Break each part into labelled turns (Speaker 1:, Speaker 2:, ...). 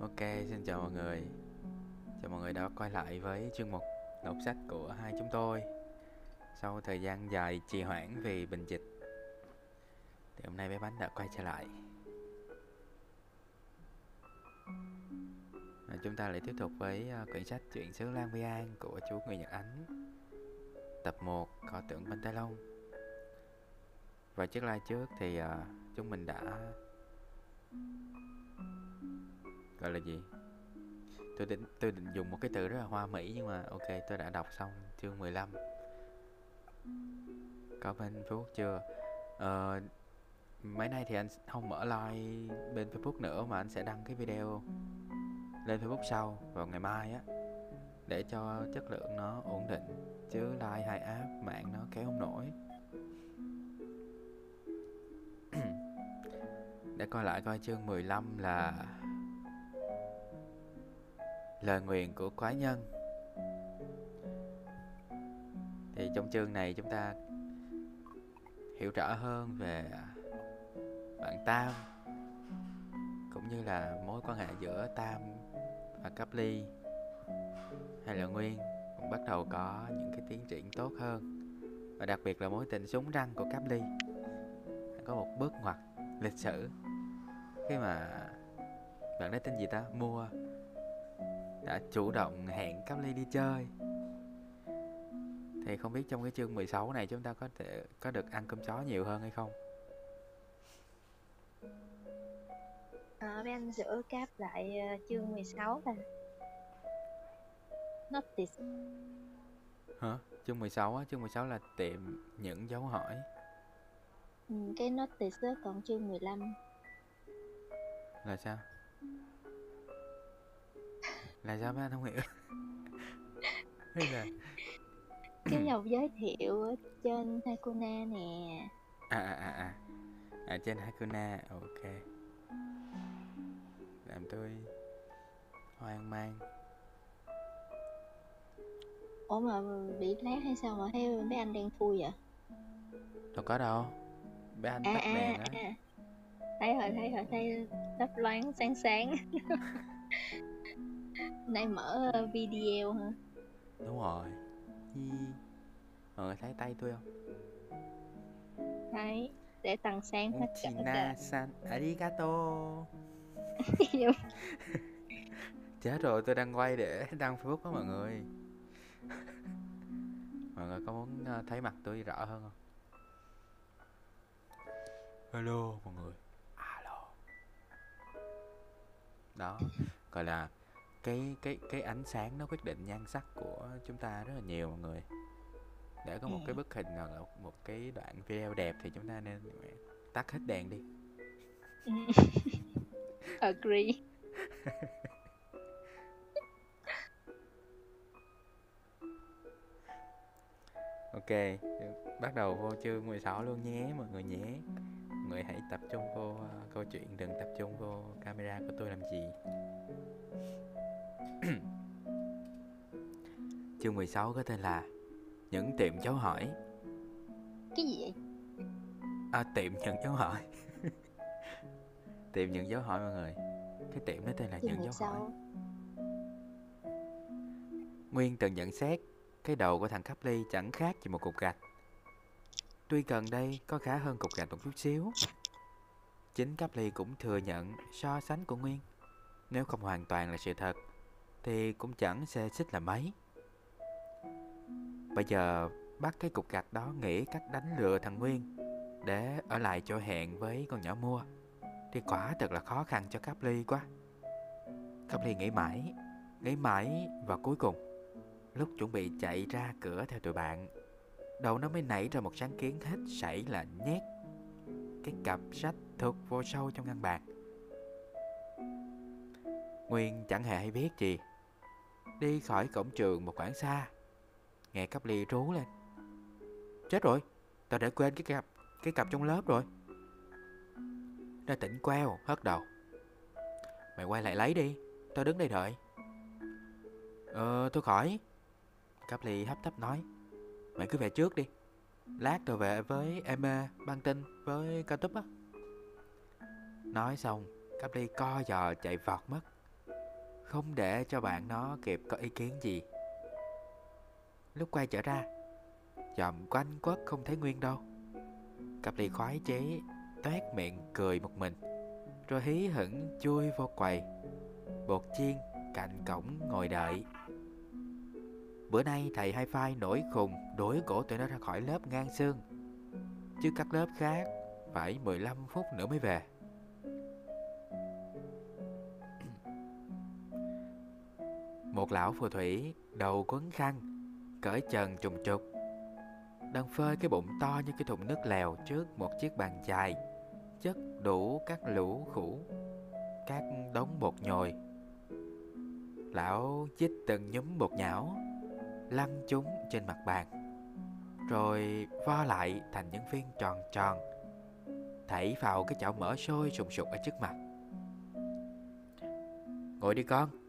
Speaker 1: Ok, xin chào mọi người. Chào mọi người đã quay lại với chương mục đọc sách của hai chúng tôi. Sau thời gian dài trì hoãn vì bệnh dịch, thì hôm nay bé bánh đã quay trở lại. Và chúng ta lại tiếp tục với à, quyển sách Chuyện xứ Lan Vi An của chú Nguyễn Nhật Ánh. Tập 1 Cỏ tượng bên Tây Long. Và trước live trước thì uh, chúng mình đã gọi là gì? Tôi định tôi định dùng một cái từ rất là hoa mỹ nhưng mà ok tôi đã đọc xong chương 15 có bên Facebook chưa? Ờ, mấy nay thì anh không mở like bên Facebook nữa mà anh sẽ đăng cái video lên Facebook sau vào ngày mai á. Để cho chất lượng nó ổn định chứ like hai app mạng nó kéo không nổi. Để coi lại coi chương 15 là lời nguyện của quái nhân. Thì trong chương này chúng ta hiểu rõ hơn về bạn Tam, cũng như là mối quan hệ giữa Tam và Cấp Ly hay là Nguyên, cũng bắt đầu có những cái tiến triển tốt hơn. Và đặc biệt là mối tình súng răng của Cấp Ly. Có một bước ngoặt lịch sử. Khi mà bạn ấy tên gì ta? Mua đã chủ động hẹn Cáp Ly đi chơi Thì không biết trong cái chương 16 này chúng ta có thể có được ăn cơm chó nhiều hơn hay không?
Speaker 2: À, với anh giữa cáp lại uh, chương 16 là Notice
Speaker 1: Hả? Chương 16 á, chương 16 là tiệm những dấu hỏi
Speaker 2: ừ, Cái notice đó, còn chương 15
Speaker 1: Là sao? Là sao mấy anh không hiểu. Hay là
Speaker 2: cái dòng giới thiệu ở trên Hakuna nè.
Speaker 1: À à à à. Ở trên Hakuna ok. Làm tôi hoang mang.
Speaker 2: Ủa mà bị lát hay sao mà thấy mấy anh đen thui vậy?
Speaker 1: Đâu có đâu. Bé anh à, tắt à, đèn á. à.
Speaker 2: thấy rồi thấy rồi thấy lấp loáng sáng sáng Nay mở ờ, video hả?
Speaker 1: Đúng rồi Hi. Mọi người thấy tay tôi không?
Speaker 2: Thấy Để tăng sáng hết
Speaker 1: cả China san arigato Chết rồi tôi đang quay để đăng Facebook đó mọi người Mọi người có muốn ờ, thấy mặt tôi rõ hơn không? Hello mọi người Alo Đó Gọi là cái cái cái ánh sáng nó quyết định nhan sắc của chúng ta rất là nhiều mọi người. Để có một cái bức hình hoặc là một cái đoạn video đẹp thì chúng ta nên tắt hết đèn đi.
Speaker 2: Agree.
Speaker 1: Ok bắt đầu vô chương 16 luôn nhé mọi người nhé. Mọi người hãy tập trung vô uh, câu chuyện đừng tập trung vô camera của tôi làm gì Chương 16 có tên là Những tiệm dấu hỏi.
Speaker 2: Cái gì vậy?
Speaker 1: À tiệm những dấu hỏi. Tiệm những dấu hỏi mọi người. Cái tiệm đó tên là Chương những dấu hỏi. Nguyên từng nhận xét Cái đầu của thằng Cáp Ly chẳng khác gì một cục gạch. Tuy gần đây có khá hơn cục gạch một chút xíu. Chính Cáp Ly cũng thừa nhận so sánh của Nguyên. Nếu không hoàn toàn là sự thật thì cũng chẳng xê xích là mấy. Bây giờ bắt cái cục gạch đó nghĩ cách đánh lừa thằng Nguyên để ở lại chỗ hẹn với con nhỏ mua thì quả thật là khó khăn cho Cáp Ly quá. Cáp Ly nghĩ mãi, nghĩ mãi và cuối cùng lúc chuẩn bị chạy ra cửa theo tụi bạn đầu nó mới nảy ra một sáng kiến hết sảy là nhét cái cặp sách thuộc vô sâu trong ngăn bàn. Nguyên chẳng hề hay biết gì Đi khỏi cổng trường một khoảng xa. Nghe cắp ly rú lên. Chết rồi, Tao đã quên cái cặp Cái cặp trong lớp rồi. Nó tỉnh queo, hất đầu. Mày quay lại lấy đi, Tao đứng đây đợi. Ờ tôi khỏi. Cắp ly hấp tấp nói. Mày cứ về trước đi. Lát tôi về với em ờ, băng tin với cao túp á. Nói xong Cắp ly co giò chạy vọt mất không để cho bạn nó kịp có ý kiến gì. Lúc quay trở ra, dòm quanh quất không thấy Nguyên đâu. Cặp lì khoái chế, toét miệng cười một mình, rồi hí hửng chui vô quầy. Bột chiên cạnh cổng ngồi đợi. Bữa nay thầy hai phai nổi khùng đuổi cổ tụi nó ra khỏi lớp ngang xương. Chứ các lớp khác phải 15 phút nữa mới về. Một lão phù thủy đầu quấn khăn, Cởi trần trùng trục. Đang phơi cái bụng to như cái thùng nước lèo Trước một chiếc bàn dài Chất đủ các lũ khủ, Các đống bột nhồi. Lão chích từng nhúm bột nhão, Lăn chúng trên mặt bàn, Rồi vo lại thành những viên tròn tròn, Thảy vào cái chảo mỡ sôi sùng sục ở trước mặt. Ngồi đi con.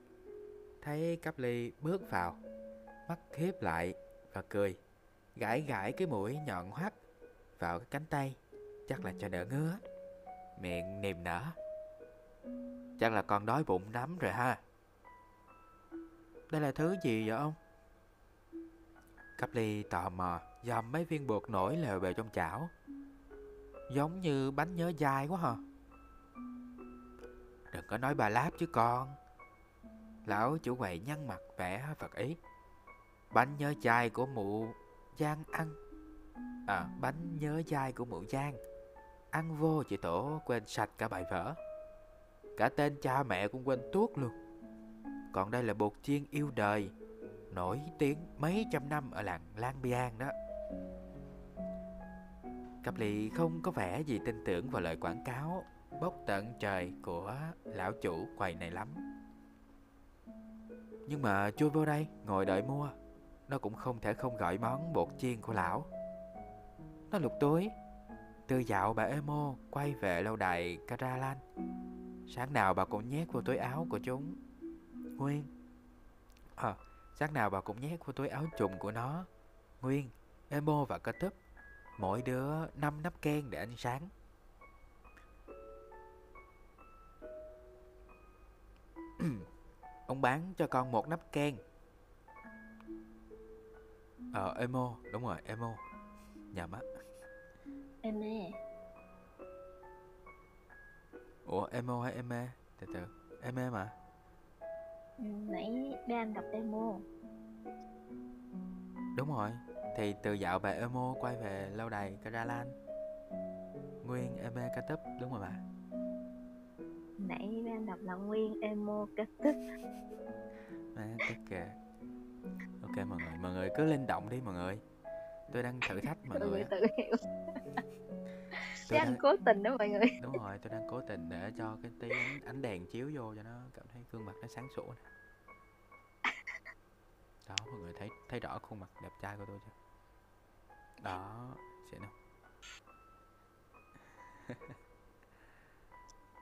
Speaker 1: Thấy cắp ly bước vào, Mắt khép lại và cười, Gãi gãi cái mũi nhọn hoắt Vào cái cánh tay, Chắc là cho đỡ ngứa, Miệng niềm nở. Chắc là con đói bụng lắm rồi ha. Đây là thứ gì vậy ông? Cắp ly tò mò Dòm mấy viên bột nổi lèo bèo trong chảo. Giống như bánh nhớ dai quá hả? Đừng có nói bà láp chứ con. Lão chủ quầy nhăn mặt vẻ Phật ý. Bánh nhớ chai của mụ Giang ăn. À bánh nhớ chai của mụ Giang. Ăn vô chị Tổ quên sạch cả bài vở. Cả tên cha mẹ cũng quên tuốt luôn. Còn đây là bột chiên yêu đời, Nổi tiếng mấy trăm năm ở làng Lan Biang đó. Cặp lì không có vẻ gì tin tưởng vào lời quảng cáo Bốc tận trời của lão chủ quầy này lắm nhưng mà chui vô đây ngồi đợi mua. Nó cũng không thể không gọi món bột chiên của lão. Nó lục túi. Từ dạo bà Emo quay về lâu đài Karalan Sáng nào bà cũng nhét vô túi áo của chúng. Nguyên. À, sáng nào bà cũng nhét vô túi áo trùng của nó. Nguyên, Emo và Cơ Túp Mỗi đứa 5 nắp ken để ánh sáng. Ông bán cho con một nắp ken Ờ emo. Đúng rồi emo. Nhầm á
Speaker 2: Eme.
Speaker 1: Ủa emo hay eme? Từ từ. Eme mà.
Speaker 2: Ừ, Nãy anh đọc emo.
Speaker 1: Đúng rồi. Thì từ dạo bà emo quay về lâu đài Karalan Nguyên eme ca tấp Đúng rồi bà
Speaker 2: nãy đang đọc là nguyên emo kết thúc
Speaker 1: à, tất kìa. Ok mọi người mọi người cứ linh động đi mọi người. Tôi đang thử thách mọi người
Speaker 2: tự hiểu. Tôi đang cố tình đó mọi người.
Speaker 1: Đúng rồi tôi đang cố tình để cho cái tí ánh, ánh đèn chiếu vô cho nó cảm thấy gương mặt nó sáng sủa này. đó mọi người thấy thấy rõ khuôn mặt đẹp trai của tôi chưa? Đó xịn không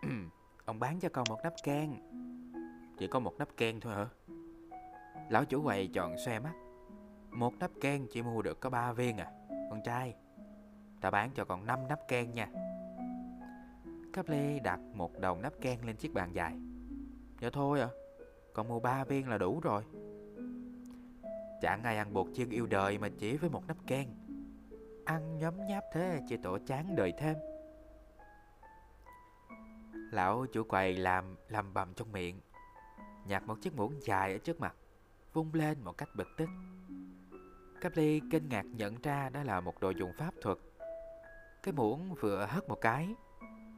Speaker 1: Ông bán cho con một nắp can. Chỉ có một nắp can thôi hả? Lão chủ quầy chọn xe mắt. Một nắp can chỉ mua được có ba viên à Con trai. Ta bán cho con năm nắp can nha. Cáp Lê đặt một đồng nắp can lên chiếc bàn dài. Dạ thôi à Con mua ba viên là đủ rồi. Chẳng ai ăn bột chiên yêu đời mà chỉ với một nắp can. Ăn nhấm nháp thế, chỉ tổ chán đời thêm. Lão chủ quầy làm lầm bầm trong miệng, Nhặt một chiếc muỗng dài ở trước mặt, Vung lên một cách bực tức. Caply kinh ngạc nhận ra đó là một đồ dùng pháp thuật. Cái muỗng vừa hất một cái,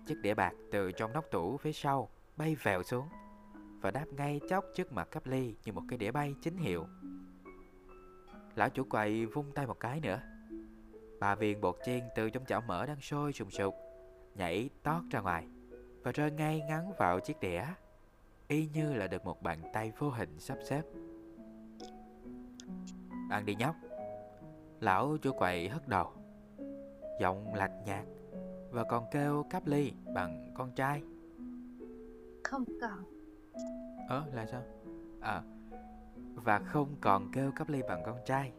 Speaker 1: Chiếc đĩa bạc từ trong nóc tủ phía sau bay vèo xuống Và đáp ngay chóc trước mặt Caply như một cái đĩa bay chính hiệu. Lão chủ quầy vung tay một cái nữa. Ba viên bột chiên từ trong chảo mỡ đang sôi sùng sục, Nhảy tót ra ngoài và rơi ngay ngắn vào chiếc đĩa, y như là được một bàn tay vô hình sắp xếp. Ăn đi nhóc. Lão chủ quầy hất đầu, giọng lạch nhạt và còn kêu cáp ly bằng con trai.
Speaker 2: Không còn.
Speaker 1: Ơ là sao? À, và không còn kêu cáp ly bằng con trai.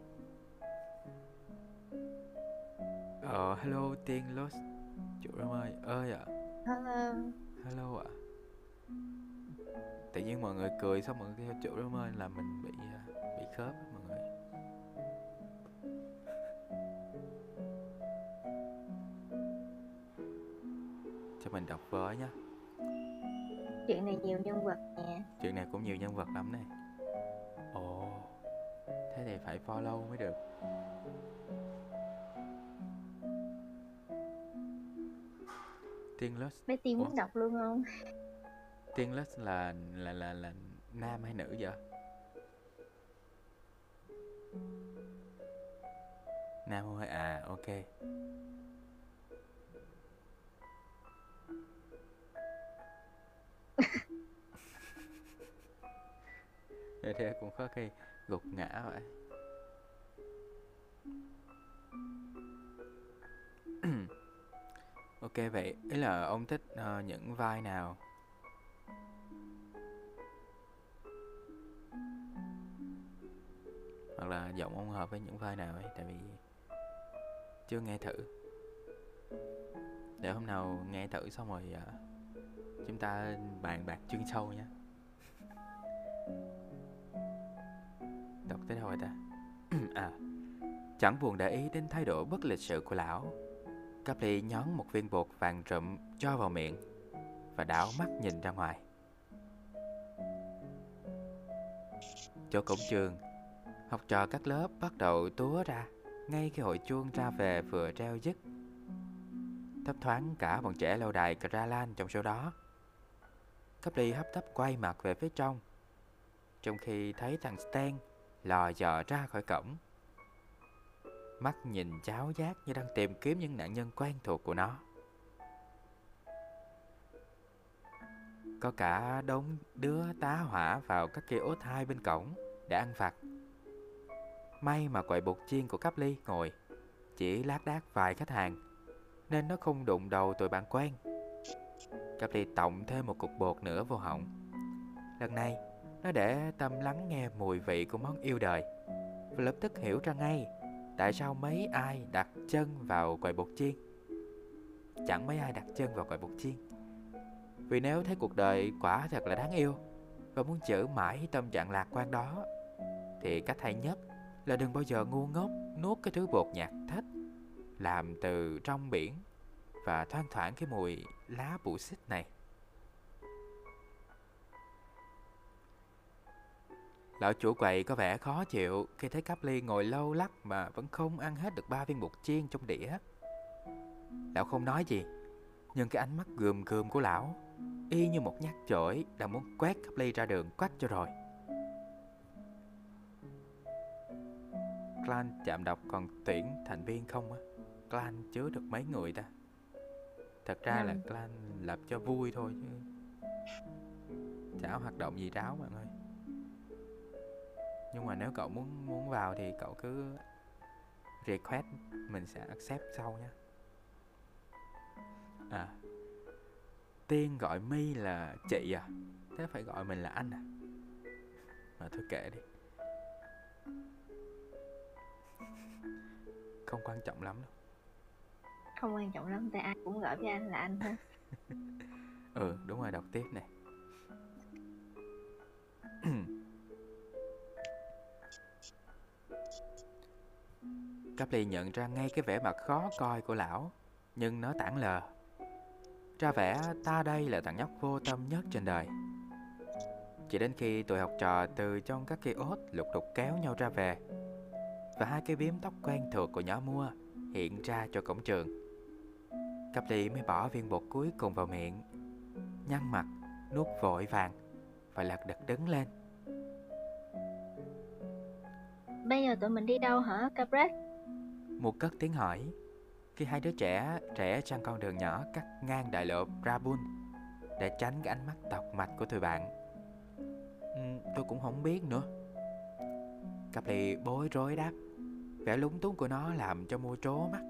Speaker 1: Ờ, hello tiên Lost. Chủ ơi, ơi ạ. À.
Speaker 2: Hello.
Speaker 1: Hello ạ. tự nhiên mọi người cười xong mọi người kêu chủ đúng ơi là mình bị à, bị khớp mọi người. Cho mình đọc với nhá.
Speaker 2: Chuyện này nhiều nhân vật nè.
Speaker 1: Chuyện này cũng nhiều nhân vật lắm này ồ thế thì phải follow mới được
Speaker 2: bé tiên
Speaker 1: Ủa?
Speaker 2: muốn đọc luôn không?
Speaker 1: Lust là là là là nam hay nữ vậy? Nam thôi à ok. Thế cũng có khi gục ngã vậy ok vậy ý là ông thích uh, những vai nào? Hoặc là giọng ông hợp với những vai nào ấy tại vì chưa nghe thử. Để hôm nào nghe thử xong rồi uh, chúng ta bàn bạc chuyên sâu nhé. Đọc tới đâu rồi ta? À chẳng buồn để ý đến thái độ bất lịch sự của lão. Caply nhón một viên bột vàng rụm cho vào miệng và đảo mắt nhìn ra ngoài. Chỗ cổng trường, học trò các lớp bắt đầu túa ra ngay khi hội chuông ra về vừa treo dứt. Thấp thoáng cả bọn trẻ lâu đài Kralan trong số đó. Caply hấp tấp quay mặt về phía trong trong khi thấy thằng Stan lò dò ra khỏi cổng mắt nhìn cháo giác như đang tìm kiếm những nạn nhân quen thuộc của nó. Có cả đống đứa tá hỏa vào các kiosk hai bên cổng để ăn vặt. May mà quầy bột chiên của cáp ly ngồi, chỉ lác đác vài khách hàng, nên nó không đụng đầu tụi bạn quen. Cáp ly tổng thêm một cục bột nữa vô họng. Lần này, nó để tâm lắng nghe mùi vị của món yêu đời, và lập tức hiểu ra ngay tại sao mấy ai đặt chân vào quầy bột chiên? Chẳng mấy ai đặt chân vào quầy bột chiên. Vì nếu thấy cuộc đời quả thật là đáng yêu và muốn giữ mãi tâm trạng lạc quan đó, thì cách hay nhất là đừng bao giờ ngu ngốc nuốt cái thứ bột nhạt thách làm từ trong biển và thoang thoảng cái mùi lá bụ xích này. Lão chủ quầy có vẻ khó chịu khi thấy cáp ly ngồi lâu lắc mà vẫn không ăn hết được ba viên bột chiên trong đĩa. Lão không nói gì, nhưng cái ánh mắt gườm gườm của lão y như một nhát chổi đang muốn quét cáp ly ra đường quách cho rồi. Clan chạm đọc còn tuyển thành viên không á? Clan chứa được mấy người ta? Thật ra là clan lập cho vui thôi chứ chả hoạt động gì ráo bạn ơi nhưng mà nếu cậu muốn muốn vào thì cậu cứ request mình sẽ accept sau nhé. À tiên gọi mi là chị à? Thế phải gọi mình là anh à? Mà thôi kệ đi. Không quan trọng lắm đâu.
Speaker 2: Không quan trọng lắm tại ai cũng gọi với anh là anh ha
Speaker 1: ừ đúng rồi đọc tiếp này Caply nhận ra ngay cái vẻ mặt khó coi của lão Nhưng nó tản lờ. Ra vẻ ta đây là thằng nhóc vô tâm nhất trên đời. Chỉ đến khi tụi học trò từ trong các cây ốt lục đục kéo nhau ra về Và hai cái biếm tóc quen thuộc của nhỏ mua hiện ra cho cổng trường Caply mới bỏ viên bột cuối cùng vào miệng Nhăn mặt, nuốt vội vàng Và lật đật đứng lên.
Speaker 2: Bây giờ tụi mình đi đâu hả Capret
Speaker 1: một cất tiếng hỏi. Khi hai đứa trẻ trẻ sang con đường nhỏ cắt ngang đại lộ Brabun Để tránh cái ánh mắt tọc mạch của tụi bạn. Ừ, Tôi cũng không biết nữa. Caply bối rối đáp. Vẻ lúng túng của nó làm cho mua trố mắt.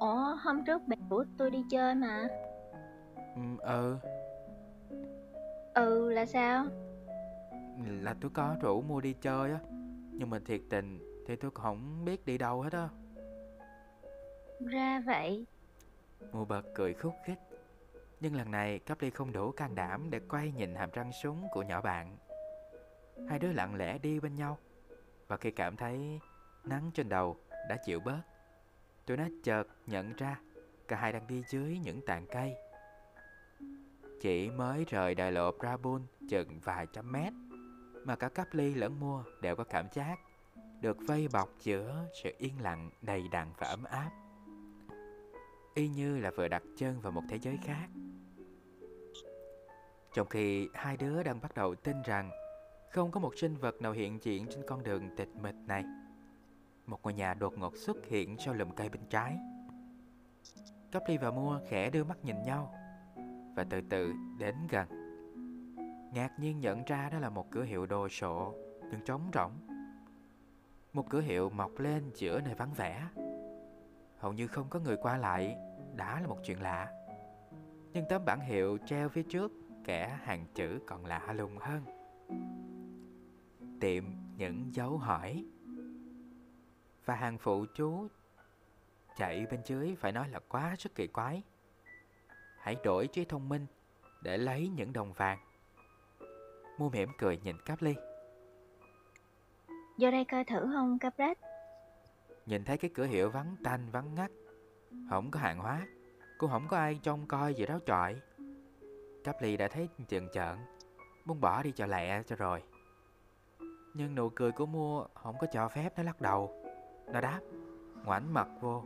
Speaker 2: Ủa hôm trước bạn rủ tôi đi chơi mà.
Speaker 1: Ừ, ừ,
Speaker 2: ừ là sao?
Speaker 1: Là tôi có rủ mua đi chơi á Nhưng mà thiệt tình thì tôi không biết đi đâu hết á
Speaker 2: ra vậy
Speaker 1: Mua bật cười khúc khích Nhưng lần này Caply không đủ can đảm để quay nhìn hàm răng súng của nhỏ bạn. Hai đứa lặng lẽ đi bên nhau. Và khi cảm thấy nắng trên đầu đã chịu bớt, tụi nó chợt nhận ra cả hai đang đi dưới những tàn cây. Chỉ mới rời đại lộ Brabun chừng vài trăm mét mà cả Caply lẫn mua đều có cảm giác được vây bọc giữa sự yên lặng đầy đặn và ấm áp. Y như là vừa đặt chân vào một thế giới khác. Trong khi hai đứa đang bắt đầu tin rằng không có một sinh vật nào hiện diện trên con đường tịch mịch này. Một ngôi nhà đột ngột xuất hiện sau lùm cây bên trái. Caply và Mua khẽ đưa mắt nhìn nhau và từ từ đến gần. Ngạc nhiên nhận ra đó là một cửa hiệu đồ sộ, nhưng trống rỗng. Một cửa hiệu mọc lên giữa nơi vắng vẻ. Hầu như không có người qua lại, đã là một chuyện lạ. Nhưng tấm bảng hiệu treo phía trước kẻ hàng chữ còn lạ lùng hơn. Tiệm những dấu hỏi Và hàng phụ chú chạy bên dưới phải nói là quá sức kỳ quái. Hãy đổi trí thông minh để lấy những đồng vàng. Mua mỉm cười nhìn Cáp Ly.
Speaker 2: Vô đây coi thử không Capret?
Speaker 1: Nhìn thấy cái cửa hiệu vắng tanh vắng ngắt, không có hàng hóa, cũng không có ai trông coi gì đó trọi. Cáp Ly đã thấy chần chợn, muốn bỏ đi cho lẹ cho rồi. Nhưng nụ cười của mua không có cho phép nó lắc đầu. Nó đáp, ngoảnh mặt vô,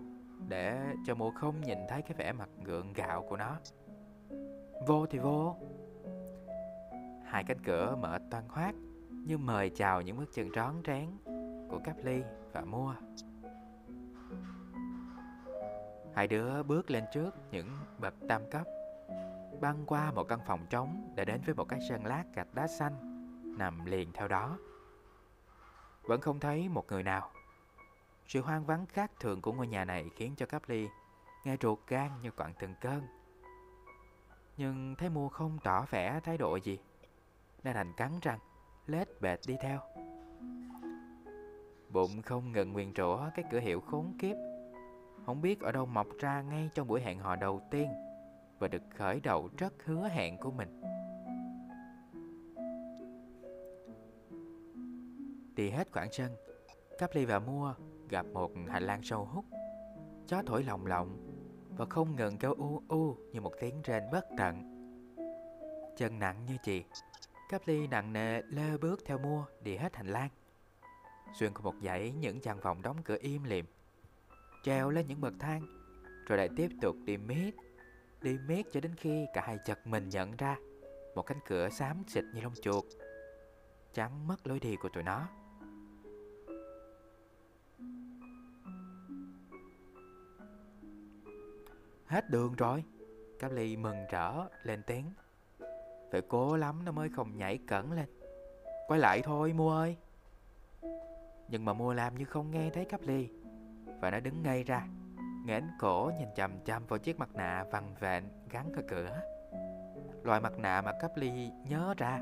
Speaker 1: để cho mua không nhìn thấy cái vẻ mặt gượng gạo của nó. Vô thì vô. Hai cánh cửa mở toan khoát như mời chào những bước chân rón rén của Cáp Ly và Mua. Hai đứa bước lên trước những bậc tam cấp, băng qua một căn phòng trống để đến với một cái sân lát gạch đá xanh nằm liền theo đó. Vẫn không thấy một người nào. Sự hoang vắng khác thường của ngôi nhà này khiến cho Cáp Ly nghe ruột gan như quặn từng cơn. Nhưng thấy mua không tỏ vẻ thái độ gì, nên đành cắn răng, lết bệt đi theo. Bụng không ngừng nguyền rủa cái cửa hiệu khốn kiếp, không biết ở đâu mọc ra ngay trong buổi hẹn hò đầu tiên và được khởi đầu rất hứa hẹn của mình. Đi hết khoảng sân, Caply và Mua gặp một hành lang sâu hút. chó thổi lồng lộng và không ngừng kêu u u như một tiếng rên bất tận. Chân nặng như chị, Caply nặng nề lê bước theo Mua đi hết hành lang. Xuyên qua một dãy những căn phòng đóng cửa im lìm, treo lên những bậc thang, rồi lại tiếp tục đi miết, đi miết cho đến khi cả hai chật mình nhận ra một cánh cửa xám xịt như lông chuột, chắn mất lối đi của tụi nó. Hết đường rồi Cáp ly mừng rỡ lên tiếng phải cố lắm nó mới không nhảy cẩn lên. Quay lại thôi mua ơi. Nhưng mà mua làm như không nghe thấy cắp ly. Và nó đứng ngay ra Nghển cổ nhìn chằm chằm vào chiếc mặt nạ vằn vện gắn ở cửa. Loại mặt nạ mà cắp ly nhớ ra,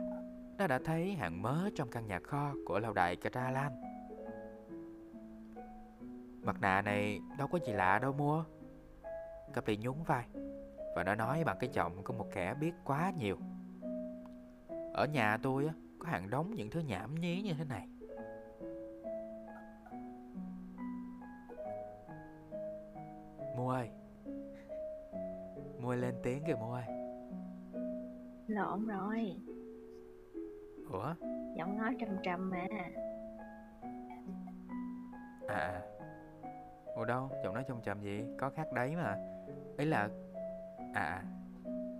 Speaker 1: Nó đã thấy hàng mớ trong căn nhà kho của lâu đài Catalan Mặt nạ này đâu có gì lạ đâu mua Capri nhún vai Và nó nói bằng cái giọng của một kẻ biết quá nhiều. Ở nhà tôi á, có hàng đống những thứ nhảm nhí như thế này. Mua ơi. Mua lên tiếng kìa Mua ơi.
Speaker 2: Lộn rồi.
Speaker 1: Ủa?
Speaker 2: Giọng nói trầm trầm mà.
Speaker 1: À à. Ủa đâu? Giọng nói trầm trầm gì? Có khác đấy mà. Ấy là à.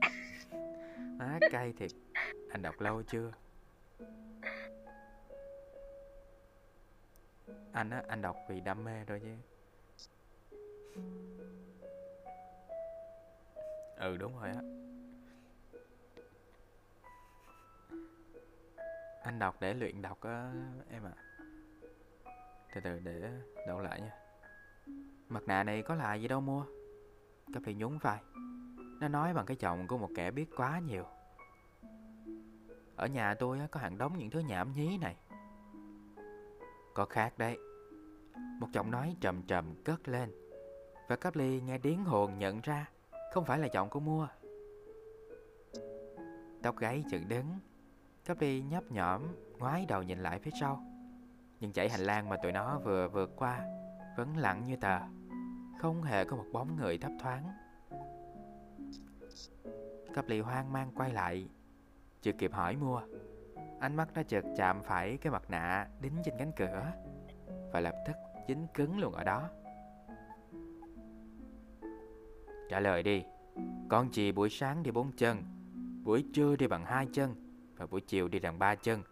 Speaker 1: Má cay thiệt anh đọc lâu chưa? Anh á, anh đọc vì đam mê thôi chứ. Ừ đúng rồi á. Anh đọc để luyện đọc á, em ạ. À. từ từ, để đậu lại nha. Mặt nạ này có là gì đâu mua. Cà phê nhún vai. Nó nói bằng cái giọng của một kẻ biết quá nhiều. Ở nhà tôi có hàng đống những thứ nhảm nhí này. Có khác đấy. Một giọng nói trầm trầm cất lên. Và Cáp Ly nghe tiếng hồn nhận ra, Không phải là giọng của mua Tóc gáy dựng đứng. Cấp ly nhấp nhõm, Ngoái đầu nhìn lại phía sau. Nhưng dãy hành lang mà tụi nó vừa vượt qua Vẫn lặng như tờ, Không hề có một bóng người thấp thoáng. Cấp ly hoang mang quay lại chưa kịp hỏi mua, Ánh mắt nó chợt chạm phải cái mặt nạ đính trên cánh cửa Và lập tức dính cứng luôn ở đó. Trả lời đi, Con chị buổi sáng đi bốn chân, Buổi trưa đi bằng hai chân Và buổi chiều đi bằng ba chân.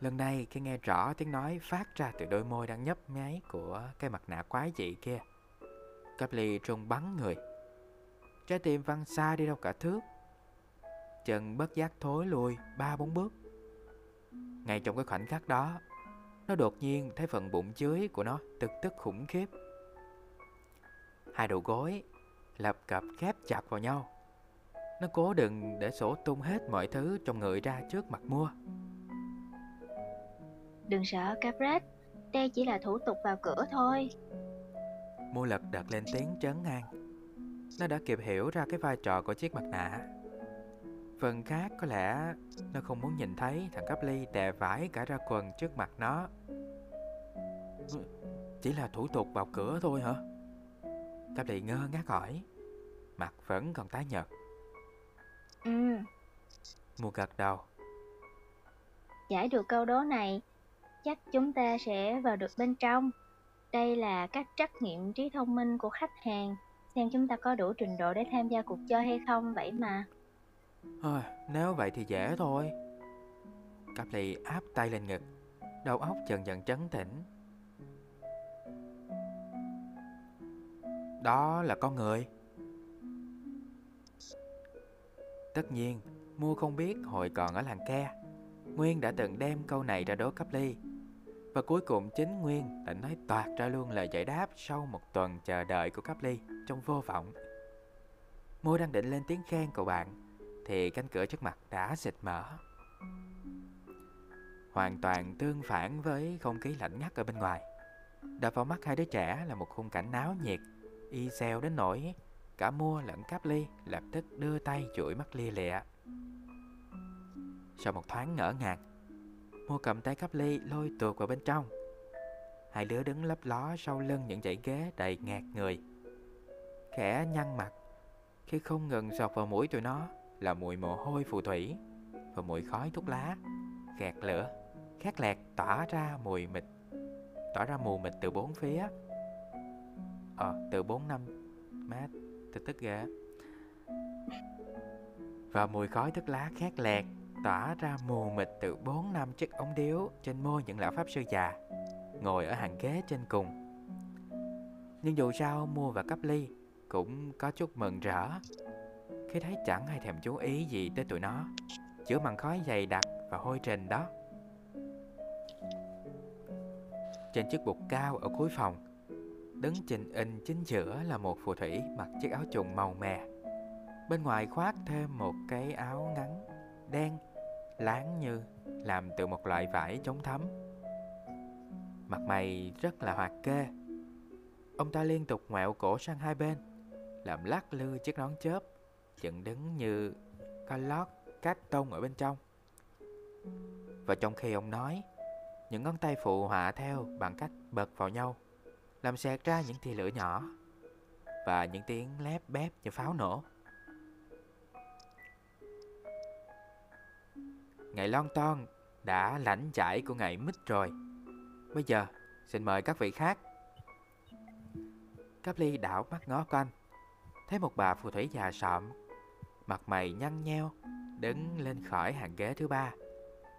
Speaker 1: Lần này cái nghe rõ tiếng nói phát ra từ đôi môi đang nhấp nháy của cái mặt nạ quái dị kia, Cáp ly trung bắn người. Trái tim văng xa đi đâu cả thước Chân bất giác thối lùi ba bốn bước. Ngay trong cái khoảnh khắc đó Nó đột nhiên thấy phần bụng dưới của nó tức tức khủng khiếp. Hai đầu gối lập cập khép chặt vào nhau. Nó cố đừng để sổ tung hết mọi thứ trong người ra trước mặt mua.
Speaker 2: Đừng sợ Capret, đây chỉ là thủ tục vào cửa thôi.
Speaker 1: Mua lật đặt lên tiếng trấn an. Nó đã kịp hiểu ra cái vai trò của chiếc mặt nạ Phần khác có lẽ nó không muốn nhìn thấy thằng cấp ly đè vải cả ra quần trước mặt nó Chỉ là thủ tục vào cửa thôi hả? Cấp ly ngơ ngác hỏi Mặt vẫn còn tái nhợt
Speaker 2: Ừ,
Speaker 1: Mua gật đầu
Speaker 2: giải được câu đố này, chắc chúng ta sẽ vào được bên trong. Đây là cách trắc nghiệm trí thông minh của khách hàng, xem chúng ta có đủ trình độ để tham gia cuộc chơi hay không vậy mà
Speaker 1: à, Nếu vậy thì dễ thôi. Cặp lì áp tay lên ngực Đầu óc dần dần trấn tĩnh. Đó là con người. Tất nhiên Mua không biết hồi còn ở làng ke. Nguyên đã từng đem câu này ra đố cấp ly Và cuối cùng chính Nguyên đã nói toạt ra luôn lời giải đáp Sau một tuần chờ đợi của cấp ly Trong vô vọng. Mua đang định lên tiếng khen cậu bạn thì cánh cửa trước mặt đã xịt mở. Hoàn toàn tương phản với không khí lạnh ngắt ở bên ngoài. Đập vào mắt hai đứa trẻ là một khung cảnh náo nhiệt, Y xèo đến nỗi Cả mua lẫn cáp ly lập tức đưa tay chuỗi mắt lia lịa. Sau một thoáng ngỡ ngàng, Mua cầm tay cáp ly lôi tuột vào bên trong. Hai đứa đứng lấp ló sau lưng những dãy ghế đầy ngạt người. Khẽ nhăn mặt, Khi không ngừng sọt vào mũi tụi nó là mùi mồ hôi phù thủy Và mùi khói thuốc lá. Gạt lửa Khét lẹt tỏa ra mùi mịt Tỏa ra mù mịt từ bốn phía. Ờ, từ bốn năm mát Tức tức ghê. Và mùi khói thuốc lá khét lẹt Tỏa ra mù mịt từ bốn năm chiếc ống điếu Trên môi những lão pháp sư già Ngồi ở hàng ghế trên cùng. Nhưng dù sao mua và cấp ly Cũng có chút mừng rỡ. Khi thấy chẳng ai thèm chú ý gì tới tụi nó, Chữa màn khói dày đặc và hôi trình đó. Trên chiếc bục cao ở cuối phòng, Đứng trình in chính giữa là một phù thủy mặc chiếc áo trùng màu mè. Bên ngoài khoác thêm một cái áo ngắn, đen, láng như làm từ một loại vải chống thấm. Mặt mày rất là hoạt kê. Ông ta liên tục ngoẹo cổ sang hai bên Làm lắc lư chiếc nón chớp. Dựng đứng như có lót cát tông ở bên trong. Và trong khi ông nói, Những ngón tay phụ họa theo bằng cách bật vào nhau, Làm sạc ra những tia lửa nhỏ Và những tiếng lép bép như pháo nổ. Ngày lon ton đã lãnh giải của ngày mít rồi. Bây giờ, xin mời các vị khác. Cáp ly đảo mắt ngó quanh, Thấy một bà phù thủy già sọm Mặt mày nhăn nheo, Đứng lên khỏi hàng ghế thứ ba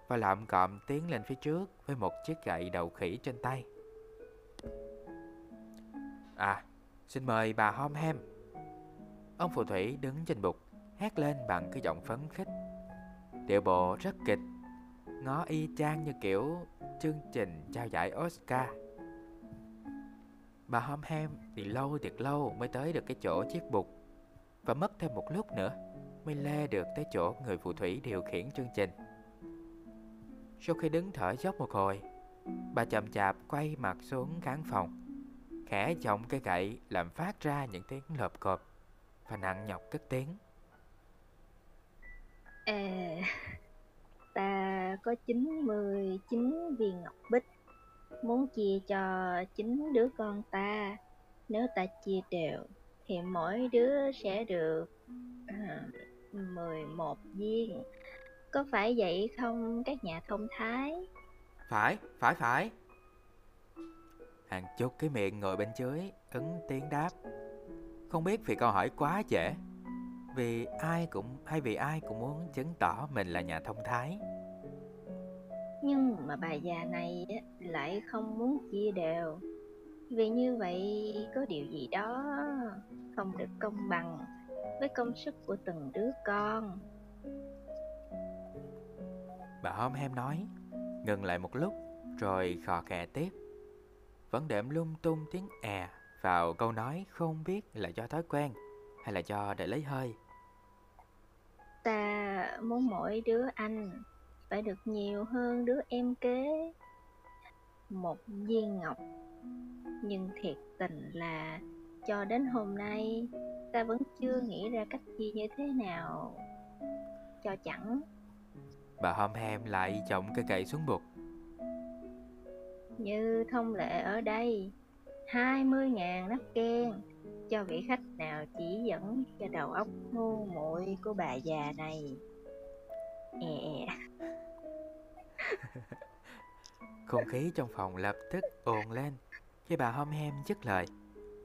Speaker 1: Và lạm cọm tiến lên phía trước Với một chiếc gậy đầu khỉ trên tay. À xin mời bà Hom Hem. Ông phù thủy đứng trên bục, Hét lên bằng cái giọng phấn khích. Điệu bộ rất kịch, Ngó y chang như kiểu chương trình trao giải Oscar. Bà Hom Hem thì lâu thiệt lâu mới tới được cái chỗ chiếc bục Và mất thêm một lúc nữa mới lê được tới chỗ người phù thủy điều khiển chương trình Sau khi đứng thở dốc một hồi Bà chậm chạp quay mặt xuống khán phòng Khẽ giọng cây gậy làm phát ra những tiếng lợp cộp Và nặng nhọc cất tiếng
Speaker 2: À, ta có 99 viên ngọc bích, muốn chia cho chín đứa con ta. Nếu ta chia đều, thì mỗi đứa sẽ được à, 11 viên. Có phải vậy không các nhà thông thái?
Speaker 1: Phải, phải, phải. Hàng chục cái miệng ngồi bên dưới ứng tiếng đáp. Không biết vì câu hỏi quá dễ, vì ai cũng hay vì ai cũng muốn chứng tỏ mình là nhà thông thái.
Speaker 2: Nhưng mà bà già này lại không muốn chia đều. Vì như vậy có điều gì đó không được công bằng với công sức của từng đứa con.
Speaker 1: Bà hôm hem nói, ngừng lại một lúc rồi khò khè tiếp. Vẫn đệm lung tung tiếng è vào câu nói không biết là do thói quen hay là do để lấy hơi.
Speaker 2: Ta muốn mỗi đứa anh phải được nhiều hơn đứa em kế. Một viên ngọc. Nhưng thiệt tình là cho đến hôm nay ta vẫn chưa nghĩ ra cách chia như thế nào cho chẳng.
Speaker 1: Bà hôm hem lại chồng cây cậy xuống bục.
Speaker 2: Như thông lệ ở đây, 20.000 nắp ken cho vị khách nào chỉ dẫn cho đầu óc ngu muội của bà già này. È.
Speaker 1: Không khí trong phòng lập tức ồn lên khi bà hôm hem dứt lời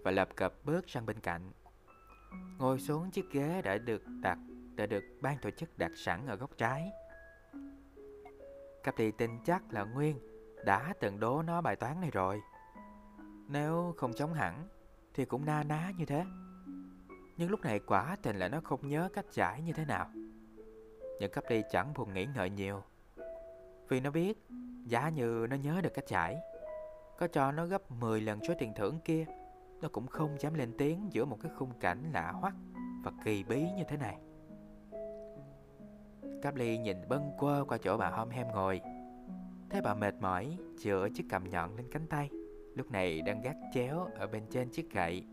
Speaker 1: và lập cập bước sang bên cạnh. Ngồi xuống chiếc ghế đã được đặt đã được ban tổ chức đặt sẵn ở góc trái. Cặp thì tin chắc là Nguyên đã từng đố nó bài toán này rồi. Nếu không chống hẳn thì cũng na ná như thế. Nhưng lúc này quả tình là nó không nhớ cách giải như thế nào. Nhưng cấp đi chẳng buồn nghĩ ngợi nhiều. Vì nó biết, giá như nó nhớ được cách giải, có cho nó gấp 10 lần số tiền thưởng kia, nó cũng không dám lên tiếng giữa một cái khung cảnh lạ hoắc và kỳ bí như thế này. Cáp ly nhìn bâng quơ qua chỗ bà hôm hem ngồi. Thấy bà mệt mỏi Chữa chiếc cầm nhọn lên cánh tay. Lúc này đang gác chéo ở bên trên chiếc gậy.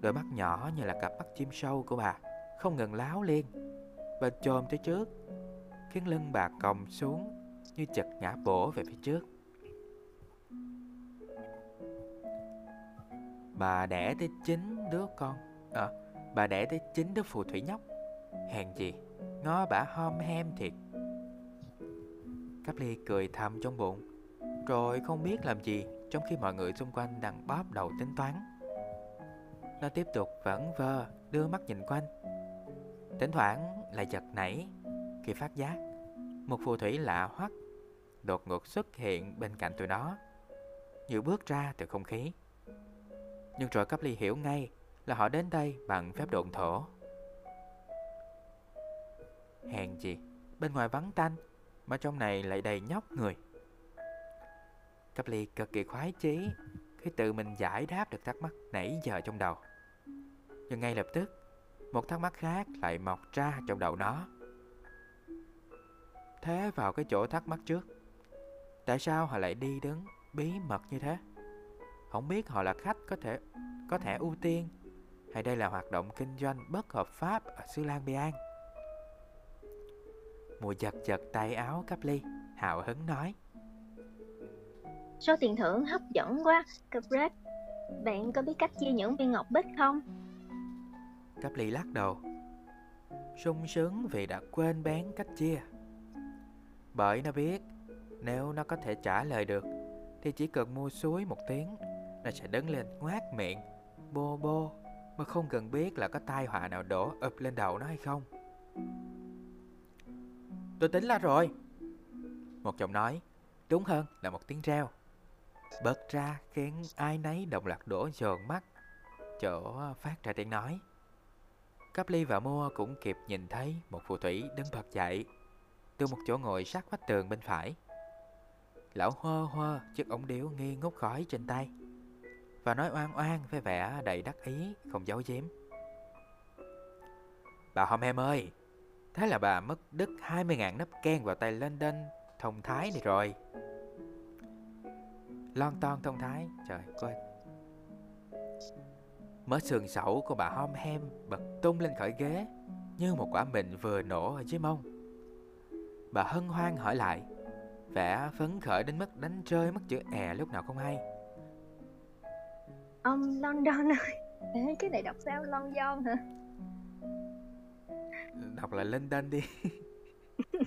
Speaker 1: Đôi mắt nhỏ như là cặp mắt chim sâu của bà, Không ngừng láo liên. Và chồm tới trước, Khiến lưng bà còng xuống Như chật ngã bổ về phía trước. Bà đẻ tới chín đứa con. À, bà đẻ tới chín đứa phù thủy nhóc. Hèn gì Ngó bả hom hem thiệt. Cáp ly cười thầm trong bụng. Rồi không biết làm gì Trong khi mọi người xung quanh đang bóp đầu tính toán. Nó tiếp tục vẫn vơ Đưa mắt nhìn quanh. Thỉnh thoảng lại giật nảy Khi phát giác Một phù thủy lạ hoắc Đột ngột xuất hiện bên cạnh tụi nó. Như bước ra từ không khí. Nhưng rồi Cáp ly hiểu ngay Là họ đến đây bằng phép độn thổ. Hèn gì, Bên ngoài vắng tanh, Mà trong này lại đầy nhóc người. Cáp ly cực kỳ khoái chí Khi tự mình giải đáp được thắc mắc nãy giờ trong đầu. Nhưng ngay lập tức, Một thắc mắc khác lại mọc ra trong đầu nó. Thế vào cái chỗ thắc mắc trước, Tại sao họ lại đi đứng bí mật như thế? Không biết họ là khách có thể có thể ưu tiên Hay đây là hoạt động kinh doanh bất hợp pháp ở xứ Lan Bian Mùa giật giật tay áo cắp ly Hào hứng nói
Speaker 2: Số tiền thưởng hấp dẫn quá, Capret. Bạn có biết cách chia những viên ngọc bích không?
Speaker 1: Cắp ly lắc đầu sung sướng vì đã quên bén cách chia Bởi nó biết Nếu nó có thể trả lời được Thì chỉ cần mua suối một tiếng nó sẽ đứng lên, ngoác miệng. Bô bô, Mà không cần biết là có tai họa nào đổ ập lên đầu nó hay không. Tôi tính là rồi. Một giọng nói, Đúng hơn là một tiếng reo. Bật ra khiến ai nấy đồng loạt đổ dồn mắt. Chỗ phát ra tiếng nói. Cáp ly và mua cũng kịp nhìn thấy Một phù thủy đứng bật dậy. Từ một chỗ ngồi sát vách tường bên phải. Lão hơ hơ chiếc ống điếu nghi ngút khói trên tay. Và nói oan oan với vẻ đầy đắc ý, Không giấu giếm. Bà Hom em ơi, Thế là bà mất đứt 20.000 nắp ken vào tay London thông thái này rồi. Lon ton thông thái, Trời quên Mớ sườn sẩu của bà Hom Hem bật tung lên khỏi ghế, Như một quả mịn vừa nổ ở dưới mông. Bà hân hoan hỏi lại, Vẻ phấn khởi đến mức đánh rơi mất chữ è lúc nào không hay.
Speaker 2: Ông London ơi Ê, cái này đọc sao London hả?
Speaker 1: Đọc là London đi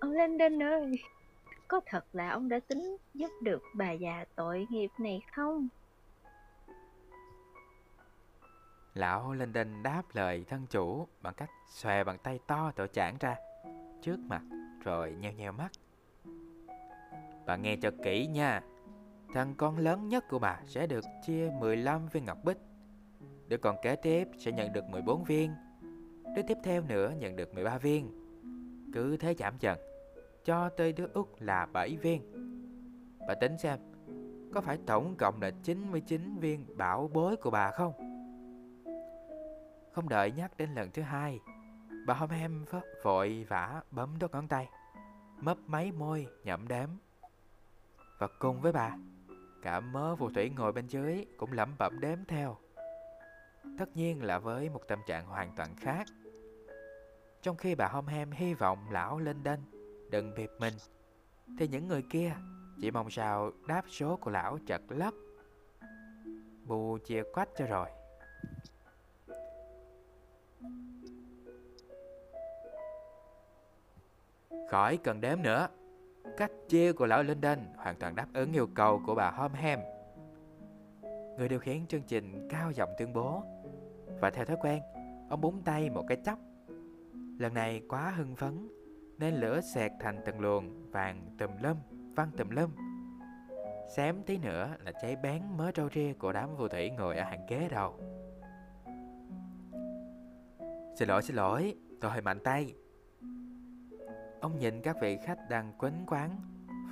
Speaker 2: Ông London ơi Có thật là ông đã tính giúp được bà già tội nghiệp này không?
Speaker 1: Lão London đáp lời thân chủ bằng cách xòe bàn tay to tội chản ra trước mặt rồi nheo nheo mắt. Bà nghe cho kỹ nha. Thằng con lớn nhất của bà sẽ được chia 15 viên ngọc bích. Đứa con kế tiếp sẽ nhận được 14 viên. Đứa tiếp theo nữa nhận được 13 viên. Cứ thế giảm dần, cho tới đứa út là 7 viên. Bà tính xem, có phải tổng cộng là 99 viên bảo bối của bà không? Không đợi nhắc đến lần thứ hai, bà hôm em vội vã bấm đốt ngón tay, mấp máy môi nhậm đếm. Và cùng với bà, cả mớ phù thủy ngồi bên dưới cũng lẩm bẩm đếm theo. Tất nhiên là với một tâm trạng hoàn toàn khác. Trong khi bà Hom Hem hy vọng lão lên đên đừng bịp mình, thì những người kia chỉ mong sao đáp số của lão chật lấp. Bù chia quách cho rồi. Khỏi cần đếm nữa. Cách chia của lão Linden hoàn toàn đáp ứng yêu cầu của bà Homham. Người điều khiển chương trình cao giọng tuyên bố Và theo thói quen, ông búng tay một cái chóc. Lần này quá hưng phấn Nên lửa xẹt thành từng luồng vàng tùm lum, văng tùm lum Xém tí nữa là cháy bén mớ trâu ria của đám phù thủy ngồi ở hàng ghế đầu Xin lỗi, xin lỗi, tôi hơi mạnh tay Ông nhìn các vị khách đang quấn quán,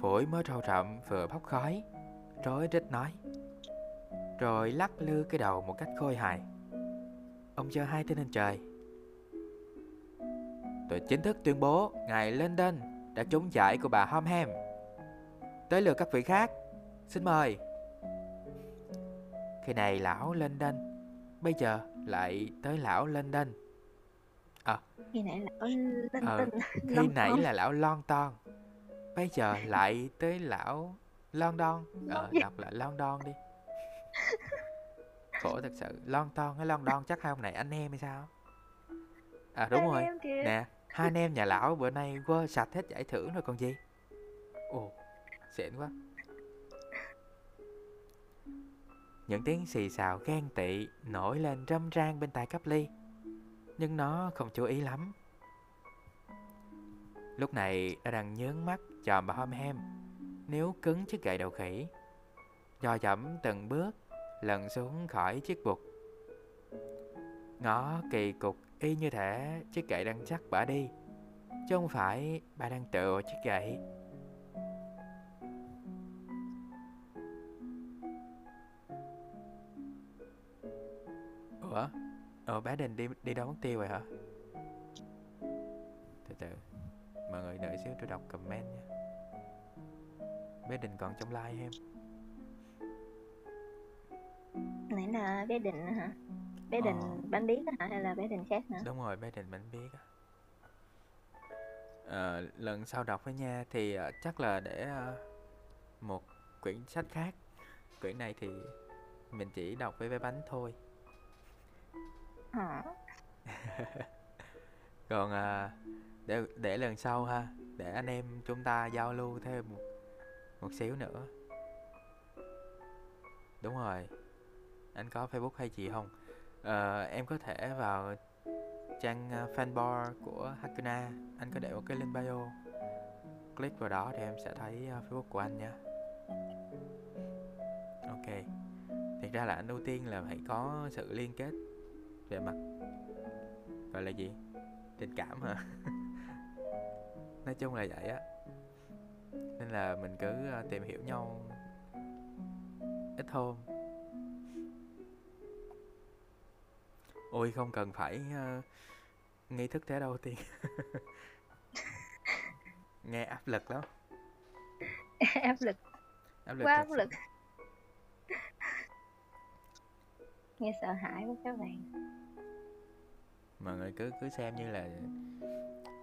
Speaker 1: Phổi mới râu rậm vừa bốc khói. Rối rít nói. Rồi lắc lư cái đầu một cách khôi hài. Ông giơ hai tay lên trời. Tôi chính thức tuyên bố Ngài London đã trúng giải của bà Homham Tới lượt các vị khác, Xin mời. Khi này lão London, Bây giờ lại tới lão London.
Speaker 2: Khi nãy lão linh
Speaker 1: ờ, tinh Khi nãy là lão Lon Ton. Bây giờ lại tới lão London Ờ, đọc lại London đi. Khổ thật sự London hay London chắc hai ông này anh em hay sao? À đúng anh rồi. Nè Hai anh em nhà lão bữa nay quơ sạch hết giải thưởng rồi còn gì? Ồ Xịn quá. Những tiếng xì xào ghen tị nổi lên râm ran bên tai cấp ly nhưng nó không chú ý lắm. Lúc này nó đang nhớn mắt chòm vào Hom Hem, nếu cứng chiếc gậy đầu khỉ. Do dẫm từng bước, lần xuống khỏi chiếc bục. Ngó kỳ cục y như thể chiếc gậy đang chắc bả đi, chứ không phải bà đang tựa chiếc gậy. Ủa? Ờ bé Đình đi đi đâu mất tiêu rồi hả? Từ từ Mọi người đợi xíu tôi đọc comment nha Bé Đình còn trong like em
Speaker 2: Nãy là bé Đình hả? Bé Đình ờ. bánh biết hả hay là bé Đình khác nữa?
Speaker 1: Đúng rồi bé Đình bánh biết á à, Lần sau đọc với nha thì uh, chắc là để uh, một quyển sách khác Quyển này thì mình chỉ đọc với bé bánh thôi
Speaker 2: Hả?
Speaker 1: Còn à, để để lần sau ha, để anh em chúng ta giao lưu thêm một, một xíu nữa. Đúng rồi. Anh có Facebook hay gì không? à, em có thể vào trang à, fanbar của Hakuna Anh có để một cái link bio Click vào đó thì em sẽ thấy à, Facebook của anh nha Ok thật ra là anh ưu tiên là phải có sự liên kết về mặt gọi là gì? Tình cảm hả? Nói chung là vậy á. Nên là mình cứ ờ, tìm hiểu nhau ít hôm ôi không cần phải uh, nghi thức thế đâu tiên. Nghe áp lực lắm.
Speaker 2: Áp lực.
Speaker 1: Áp lực
Speaker 2: quá áp lực. Nghe sợ hãi quá các bạn
Speaker 1: mọi người cứ cứ xem như là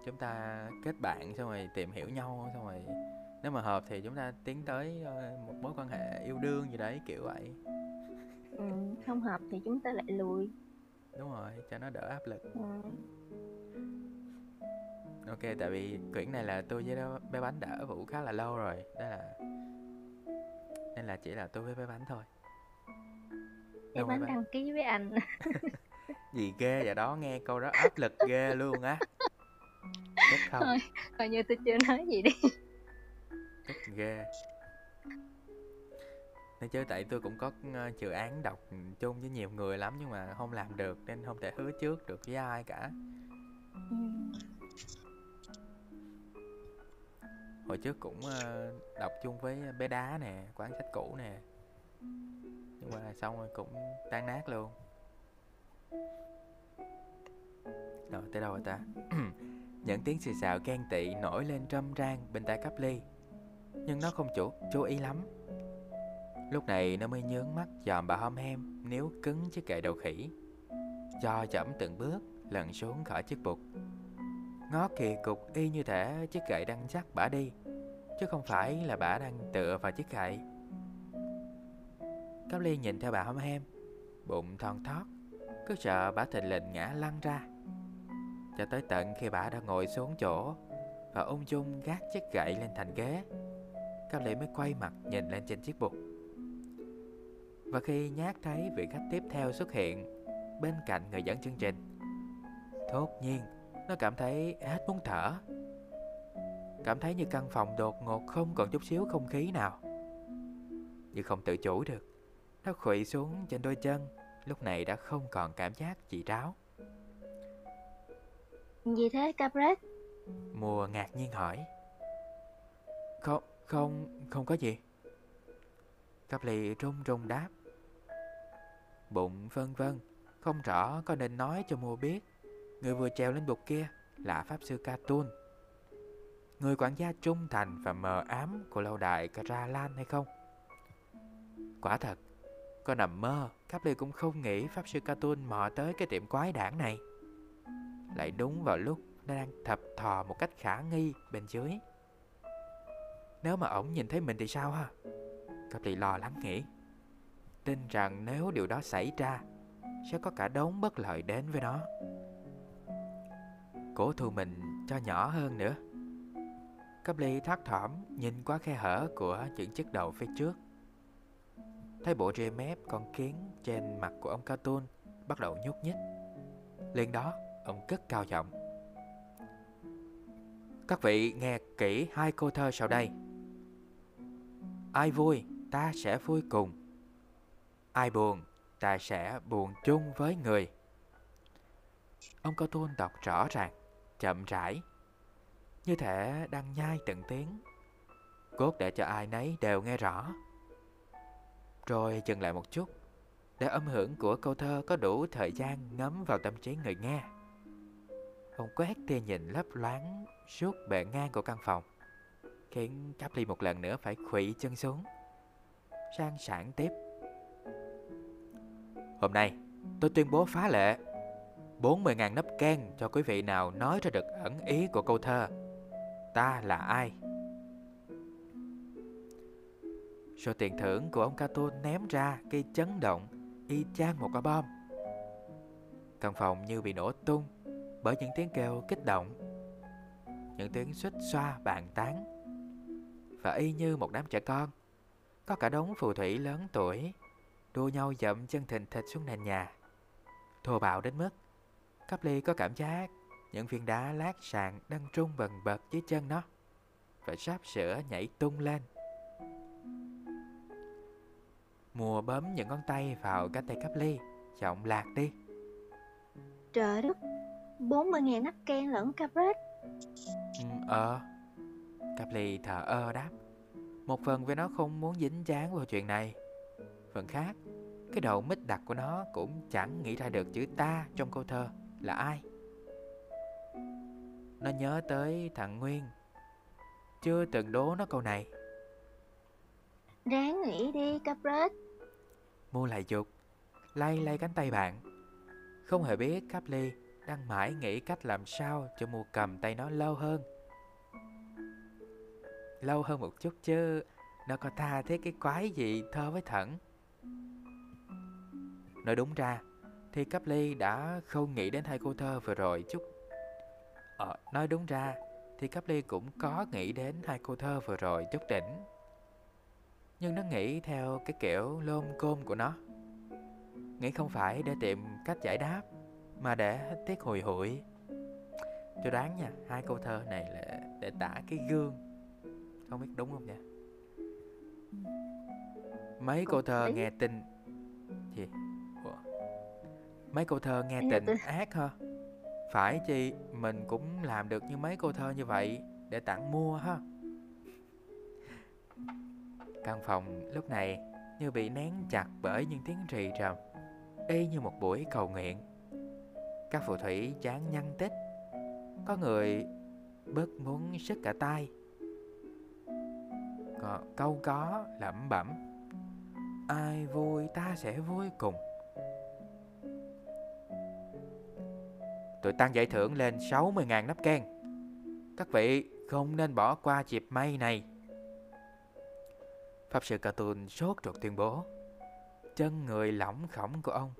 Speaker 1: chúng ta kết bạn xong rồi tìm hiểu nhau xong rồi nếu mà hợp thì chúng ta tiến tới ờ, một mối quan hệ yêu đương gì đấy kiểu vậy.
Speaker 2: Ừ, không hợp thì chúng ta lại lùi.
Speaker 1: Đúng rồi cho nó đỡ áp lực.
Speaker 2: Ừ.
Speaker 1: ok tại vì quyển này là tôi với bé bánh đã vũ khá là lâu rồi đó là nên là chỉ là tôi với bé bánh thôi.
Speaker 2: Bé bánh đăng ký với anh
Speaker 1: gì ghê vậy đó nghe câu đó áp lực ghê luôn á. Chết không?
Speaker 2: Thôi coi như tôi chưa nói gì đi.
Speaker 1: Rất ghê. Nói chứ tại tôi cũng có ờ, dự án đọc chung với nhiều người lắm Nhưng mà không làm được Nên không thể hứa trước được với ai cả.
Speaker 2: Ừ.
Speaker 1: Hồi trước cũng ờ, đọc chung với bé đá nè Quán sách cũ nè. Nhưng mà xong rồi cũng tan nát luôn rồi, tới đâu rồi ta? Những tiếng xì xào ghen tị nổi lên râm ran bên tai cắp ly. Nhưng nó không chủ, chú ý lắm. Lúc này nó mới nhướng mắt dòm bà hom hem Nếu cứng chiếc kệ đầu khỉ. Do chậm từng bước lần xuống khỏi chiếc bục. Ngó kỳ cục y như thể chiếc gậy đang dắt bả đi, Chứ không phải là bả đang tựa vào chiếc gậy. Cáp ly nhìn theo bà hom hem, Bụng thon thót. Cứ sợ bà thình lình ngã lăn ra. Cho tới tận khi bà đã ngồi xuống chỗ Và ung dung gác chiếc gậy lên thành ghế, cao lệ mới quay mặt nhìn lên trên chiếc bục. Và khi nhát thấy vị khách tiếp theo xuất hiện Bên cạnh người dẫn chương trình, Thốt nhiên Nó cảm thấy hết muốn thở. Cảm thấy như căn phòng đột ngột không còn chút xíu không khí nào. Nhưng không tự chủ được, Nó khuỵu xuống trên đôi chân. Lúc này đã không còn cảm giác chị ráo.
Speaker 2: Gì thế Capret
Speaker 1: Mùa ngạc nhiên hỏi. Không, không, không có gì. Cáp ly run run đáp. Bụng vân vân Không rõ có nên nói cho mua biết. Người vừa trèo lên bục kia là Pháp Sư Catun Người quản gia trung thành và mờ ám của lâu đài Kara Lan hay không? Quả thật, có nằm mơ, Cáp Ly cũng không nghĩ Pháp Sư Catun mò tới cái tiệm quái đản này. Lại đúng vào lúc nó đang thập thò một cách khả nghi bên dưới. Nếu mà ổng nhìn thấy mình thì sao ha? Cáp Ly lo lắng nghĩ. Tin rằng nếu điều đó xảy ra, Sẽ có cả đống bất lợi đến với nó. Cố thu mình cho nhỏ hơn nữa. Cáp ly thắt thỏm nhìn qua khe hở của những chiếc đầu phía trước. Thấy bộ rê mép con kiến trên mặt của ông Cartoon bắt đầu nhúc nhích. Liền đó, ông cất cao giọng. Các vị nghe kỹ hai câu thơ sau đây. Ai vui, ta sẽ vui cùng. Ai buồn, ta sẽ buồn chung với người. Ông Cartoon đọc rõ ràng, chậm rãi. Như thể đang nhai từng tiếng. Cốt để cho ai nấy đều nghe rõ rồi dừng lại một chút. Để âm hưởng của câu thơ có đủ thời gian ngấm vào tâm trí người nghe. Ông quét tia nhìn lấp loáng suốt bề ngang của căn phòng, khiến cáp một lần nữa phải khuỵu chân xuống, sang sản tiếp. Hôm nay, tôi tuyên bố phá lệ. 40.000 nắp ken cho quý vị nào nói ra được ẩn ý của câu thơ, Ta là ai? Số tiền thưởng của ông Cato ném ra gây chấn động y chang một quả bom. Căn phòng như bị nổ tung bởi những tiếng kêu kích động, những tiếng xích xoa bàn tán. Và y như một đám trẻ con, có cả đống phù thủy lớn tuổi đua nhau dậm chân thình thịch xuống nền nhà. Thô bạo đến mức cắp ly có cảm giác những viên đá lát sàn đang trung bần bật dưới chân nó và sắp sửa nhảy tung lên. Mùa bấm những ngón tay vào cánh tay cáp ly, giọng lạc đi.
Speaker 2: Trời đất 40.000 nắp ken lẫn Capret
Speaker 1: Ừ, ờ. Cáp ly thở ơ đáp. Một phần vì nó không muốn dính dáng vào chuyện này. Phần khác, cái đầu mít đặc của nó cũng chẳng nghĩ ra được chữ ta trong câu thơ là ai. Nó nhớ tới thằng Nguyên Chưa từng đố nó câu này
Speaker 2: Ráng nghĩ đi Capret
Speaker 1: Mua lại dục lay lay cánh tay bạn. Không hề biết Capley đang mãi nghĩ cách làm sao cho mua cầm tay nó lâu hơn. Lâu hơn một chút chứ, nó có tha thế cái quái gì thơ với thẩn. Nói đúng ra, thì Capley đã không nghĩ đến hai cô thơ vừa rồi chút. Ờ, nói đúng ra, thì Capley cũng có nghĩ đến hai cô thơ vừa rồi chút đỉnh. Nhưng nó nghĩ theo cái kiểu lôm côm của nó. Nghĩ không phải để tìm cách giải đáp, mà để tiếc hồi hụi. Tôi đoán nha, hai câu thơ này là để tả cái gương. Không biết đúng không nha? Mấy câu thơ nghe tin gì? Ủa? Mấy câu thơ nghe tình ác ha Phải chi mình cũng làm được như mấy câu thơ như vậy Để tặng mua ha Căn phòng lúc này như bị nén chặt bởi những tiếng rì rầm, Y như một buổi cầu nguyện. Các phù thủy chán nhăn tích Có người bớt muốn sức cả tay. Câu có lẩm bẩm, Ai vui ta sẽ vui cùng. Tôi tăng giải thưởng lên 60.000 nắp can Các vị không nên bỏ qua dịp may này. Pháp sư Cartoon sốt ruột tuyên bố, Chân người lỏng khổng của ông,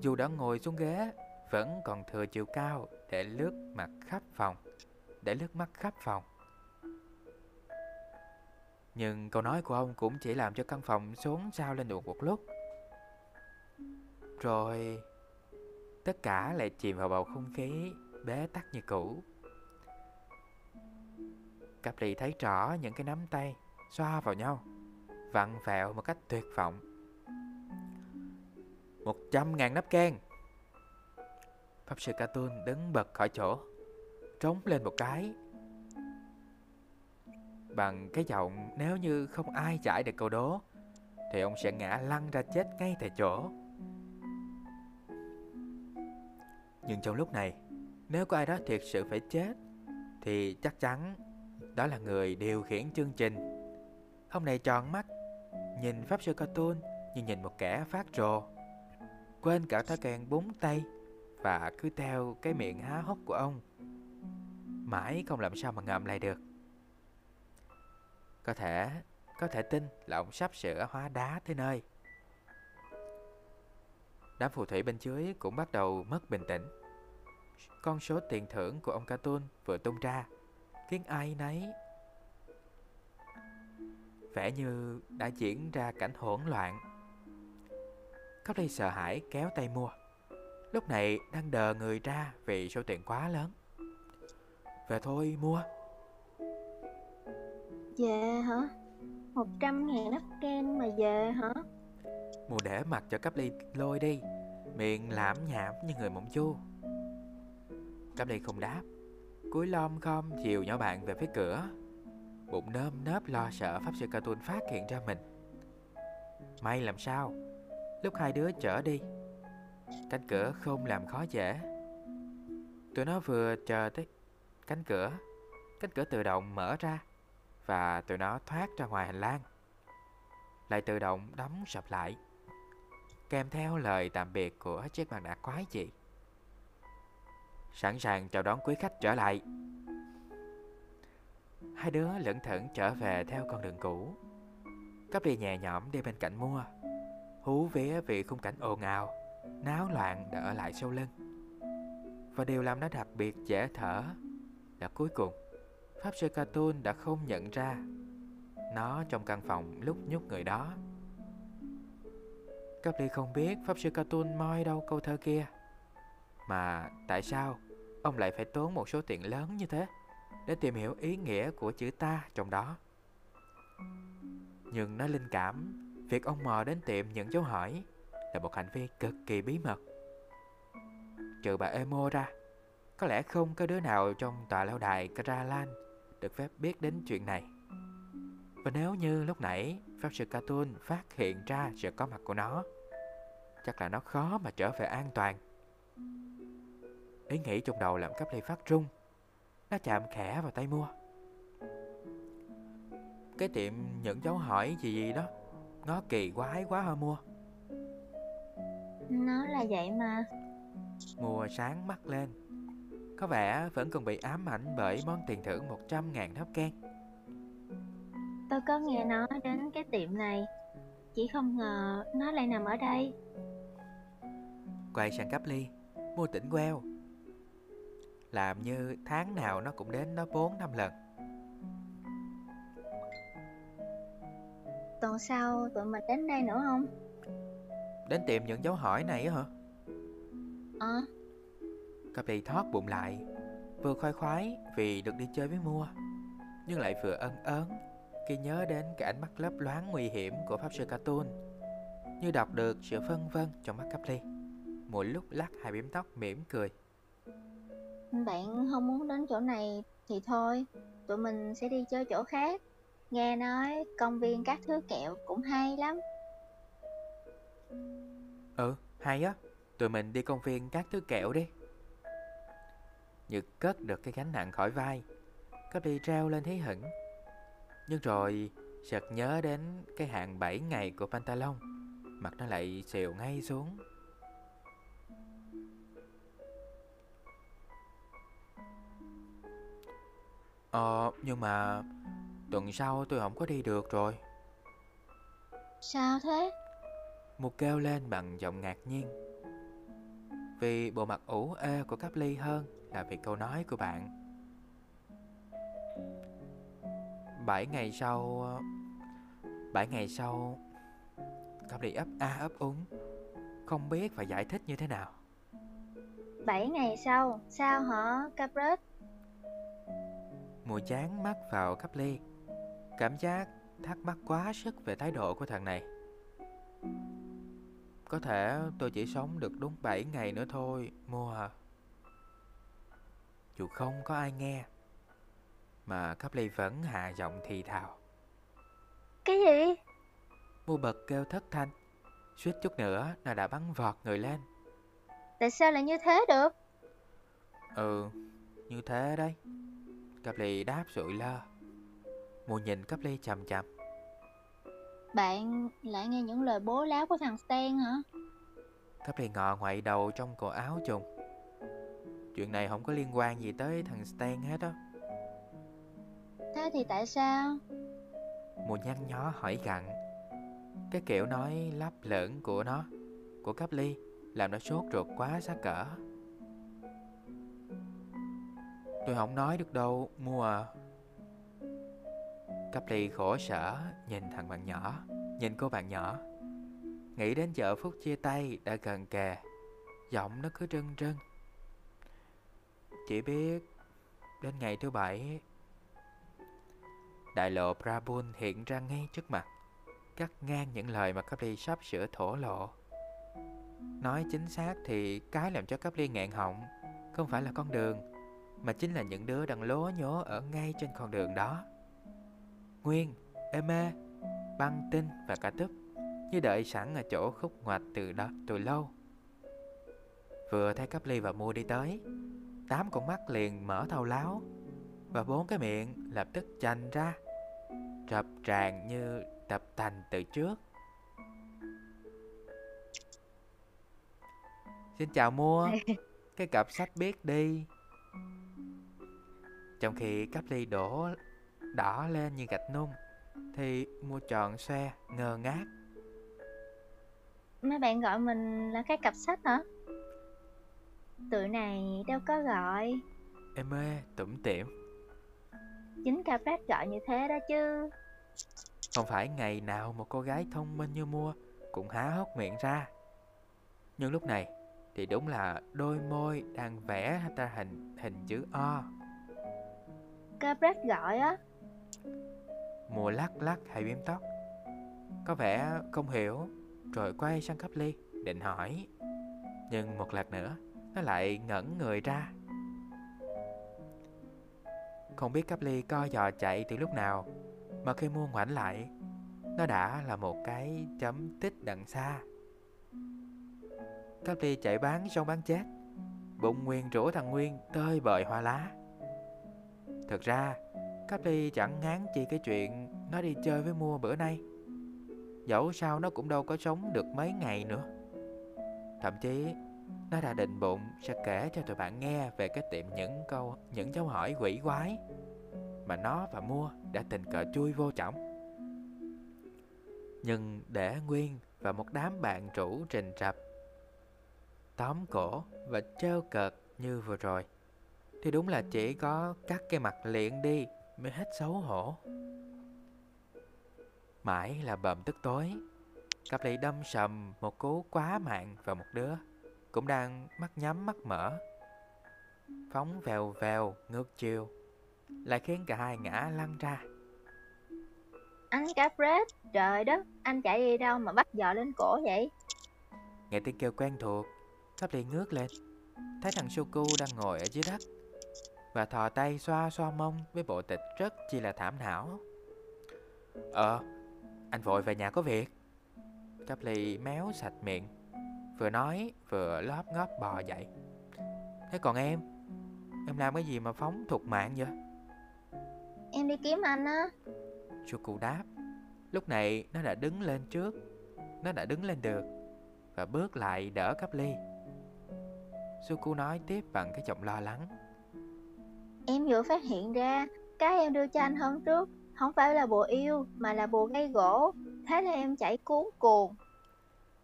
Speaker 1: Dù đã ngồi xuống ghế, Vẫn còn thừa chiều cao Để lướt mặt khắp phòng, Để lướt mắt khắp phòng. Nhưng câu nói của ông cũng chỉ làm cho căn phòng xuống sao lên được một lúc. Rồi, Tất cả lại chìm vào bầu không khí bế tắc như cũ. Cặp lì thấy rõ những cái nắm tay xoa vào nhau. Vặn vẹo một cách tuyệt vọng. Một trăm ngàn nắp can. Pháp sư Cartoon đứng bật khỏi chỗ, Trống lên một cái. Bằng cái giọng nếu như không ai giải được câu đố, Thì ông sẽ ngã lăn ra chết ngay tại chỗ. Nhưng trong lúc này, Nếu có ai đó thiệt sự phải chết, Thì chắc chắn Đó là người điều khiển chương trình. Ông này tròn mắt Nhìn Pháp Sư Cartoon Như nhìn một kẻ phát rồ. Quên cả thói quen búng tay Và cứ theo cái miệng há hốc của ông. Mãi không làm sao mà ngậm lại được. Có thể Có thể tin là ông sắp sửa hóa đá tới nơi. Đám phù thủy bên dưới cũng bắt đầu mất bình tĩnh. Con số tiền thưởng của ông Cartoon vừa tung ra. Khiến ai nấy vẻ như đã diễn ra cảnh hỗn loạn. Cắp ly sợ hãi kéo tay mua. Lúc này đang đờ người ra vì số tiền quá lớn. Về thôi mua.
Speaker 2: Về hả? Một trăm ngàn nắp kem mà về hả?
Speaker 1: Mùa để mặt cho cắp ly lôi đi Miệng lãm nhảm như người mộng chu Cắp ly không đáp Cúi lom khom chiều nhỏ bạn về phía cửa Bụng nơm nớp lo sợ Pháp sư Cartoon phát hiện ra mình. May làm sao? Lúc hai đứa chở đi. Cánh cửa không làm khó dễ. Tụi nó vừa chờ tới cánh cửa Cánh cửa tự động mở ra Và tụi nó thoát ra ngoài hành lang. Lại tự động đóng sập lại, kèm theo lời tạm biệt của chiếc mặt nạ quái dị. Sẵn sàng chào đón quý khách trở lại. Hai đứa lững thững trở về theo con đường cũ. Cấp đi nhẹ nhõm đi bên cạnh mua. Hú vía vì khung cảnh ồn ào, náo loạn đã ở lại sau lưng. Và điều làm nó đặc biệt dễ thở là cuối cùng Pháp sư Cartoon đã không nhận ra nó trong căn phòng lúc nhúc người đó Cấp ly không biết Pháp sư Cartoon moi đâu câu thơ kia Mà tại sao Ông lại phải tốn một số tiền lớn như thế để tìm hiểu ý nghĩa của chữ ta trong đó. Nhưng nó linh cảm, Việc ông mò đến tiệm những dấu hỏi Là một hành vi cực kỳ bí mật. Trừ bà Emo ra, Có lẽ không có đứa nào trong tòa lâu đài Karalan Được phép biết đến chuyện này. Và nếu như lúc nãy Pháp sư Cartoon phát hiện ra sự có mặt của nó, Chắc là nó khó mà trở về an toàn. Ý nghĩ trong đầu làm cấp ly phát rung nó chạm khẽ vào tay mua. Cái tiệm những dấu hỏi gì gì đó Nó kỳ quái quá hả mua.
Speaker 2: Nó là vậy mà.
Speaker 1: Mùa sáng mắt lên. Có vẻ vẫn còn bị ám ảnh bởi món tiền thưởng 100.000 tháp can
Speaker 2: Tôi có nghe nói đến cái tiệm này, chỉ không ngờ nó lại nằm ở đây.
Speaker 1: Quay sang cắp ly Mua tỉnh queo Làm như tháng nào nó cũng đến đó 4 năm lần.
Speaker 2: Tuần sau tụi mình đến đây nữa không?
Speaker 1: Đến tiệm những dấu hỏi này hả?
Speaker 2: Ờ,
Speaker 1: Cặp ly thoát bụng lại Vừa khoái khoái vì được đi chơi với mua Nhưng lại vừa ân ớn Khi nhớ đến cái ánh mắt lấp loáng nguy hiểm của Pháp Sư Cartoon Như đọc được sự phân vân trong mắt ly Một lúc lắc hai bím tóc mỉm cười
Speaker 2: bạn không muốn đến chỗ này thì thôi, tụi mình sẽ đi chơi chỗ khác. Nghe nói công viên các thứ kẹo cũng hay lắm.
Speaker 1: Ừ, hay á Tụi mình đi công viên các thứ kẹo đi nhật cất được cái gánh nặng khỏi vai có đi treo lên thấy hững Nhưng rồi sực nhớ đến cái hạn 7 ngày của Pantalon Mặt nó lại xìu ngay xuống Ờ, nhưng mà tuần sau tôi không có đi được rồi.
Speaker 2: Sao thế?
Speaker 1: Một kêu lên bằng giọng ngạc nhiên. Vì bộ mặt ủ ê của cắp ly hơn là vì câu nói của bạn. Bảy ngày sau Bảy ngày sau Cắp ly ấp a ấp úng Không biết phải giải thích như thế nào.
Speaker 2: 7 ngày sau, sao hả Capret?
Speaker 1: Mùi chán mắt vào cắp ly Cảm giác thắc mắc quá sức về thái độ của thằng này. Có thể tôi chỉ sống được đúng 7 ngày nữa thôi Mua à. Dù không có ai nghe Mà cắp ly vẫn hạ giọng thì thào.
Speaker 2: Cái gì?
Speaker 1: Mua bật kêu thất thanh. Suýt chút nữa nó đã bắn vọt người lên.
Speaker 2: Tại sao lại như thế được?
Speaker 1: Ừ, như thế đấy Cắp ly đáp rụi lơ Mùa nhìn cắp ly chầm chầm
Speaker 2: Bạn lại nghe những lời bố láo của thằng Stan hả?
Speaker 1: Cắp ly ngọ ngoại đầu trong cổ áo trùng. Chuyện này không có liên quan gì tới thằng Stan hết á.
Speaker 2: Thế thì tại sao?
Speaker 1: Mùa nhăn nhó hỏi gặn. Cái kiểu nói lấp lửng của nó Của cắp ly Làm nó sốt ruột quá xa cỡ Tôi không nói được đâu, Mua à. Cắp ly khổ sở, Nhìn thằng bạn nhỏ, Nhìn cô bạn nhỏ. Nghĩ đến giờ phút chia tay đã gần kề, Giọng nó cứ rưng rưng. Chỉ biết Đến ngày thứ bảy, Đại lộ Brabun hiện ra ngay trước mặt, Cắt ngang những lời mà Capri sắp sửa thổ lộ. Nói chính xác thì cái làm cho Capri ngẹn họng, Không phải là con đường. Mà chính là những đứa đang lố nhố ở ngay trên con đường đó. Nguyên, Eme, Băng Tinh và cả Túp Như đợi sẵn ở chỗ khúc ngoặt từ đó từ lâu. Vừa thấy Capri và Mua đi tới Tám con mắt liền mở thâu láo Và bốn cái miệng lập tức chành ra Rập tràn như tập tành từ trước. Xin chào mua Cái cặp sách biết đi Trong khi cắp ly đổ đỏ lên như gạch nung Thì mua tròn xe ngơ ngác.
Speaker 2: Mấy bạn gọi mình là cái cặp sách hả? Tụi này đâu có gọi.
Speaker 1: Em ơi tủm tỉm.
Speaker 2: Chính Capret gọi như thế đó chứ.
Speaker 1: Không phải ngày nào một cô gái thông minh như mua Cũng há hốc miệng ra. Nhưng lúc này Thì đúng là đôi môi đang vẽ ra hình hình chữ O
Speaker 2: Capret gọi á.
Speaker 1: Mùa lắc lắc hai biếm tóc. Có vẻ không hiểu, Rồi quay sang cấp ly, Định hỏi. Nhưng một lần nữa, Nó lại ngẩn người ra. Không biết cấp ly co giò chạy từ lúc nào, Mà khi mua ngoảnh lại, Nó đã là một cái chấm tích đằng xa. Cấp ly chạy bán xong bán chết, Bụng Nguyên rủ thằng Nguyên tơi bời hoa lá. Thực ra Cấp ly chẳng ngán chi cái chuyện Nó đi chơi với mua bữa nay Dẫu sao nó cũng đâu có sống được mấy ngày nữa Thậm chí, nó đã định bụng sẽ kể cho tụi bạn nghe về cái tiệm những câu, những dấu hỏi quỷ quái mà nó và mua đã tình cờ chui vô trọng. Nhưng để Nguyên và một đám bạn chủ trình rập, tóm cổ và trêu cợt như vừa rồi thì đúng là chỉ có cắt cái mặt liền đi mới hết xấu hổ. Mãi là bầm tức tối, cặp lì đâm sầm một cú quá mạng vào một đứa cũng đang mắt nhắm mắt mở. Phóng vèo vèo ngược chiều, lại khiến cả hai ngã lăn ra.
Speaker 2: Anh Capret, trời đất, anh chạy đi đâu mà bắt giò lên cổ vậy?
Speaker 1: Nghe tiếng kêu quen thuộc, Cáp ly ngước lên, thấy thằng Suku đang ngồi ở dưới đất và thò tay xoa xoa mông với bộ tịch rất chi là thảm não. Ờ, anh vội về nhà có việc. Cáp ly méo sạch miệng, vừa nói vừa lóp ngóp bò dậy. Thế còn em, em làm cái gì mà phóng thục mạng vậy?
Speaker 2: Em đi kiếm anh á.
Speaker 1: Suku đáp. Lúc này nó đã đứng lên trước, nó đã đứng lên được và bước lại đỡ Cáp ly. Suku nói tiếp bằng cái giọng lo lắng.
Speaker 2: Em vừa phát hiện ra, cái em đưa cho anh hôm trước không phải là bùa yêu mà là bùa gây gỗ. Thế là em chạy cuốn cuồng.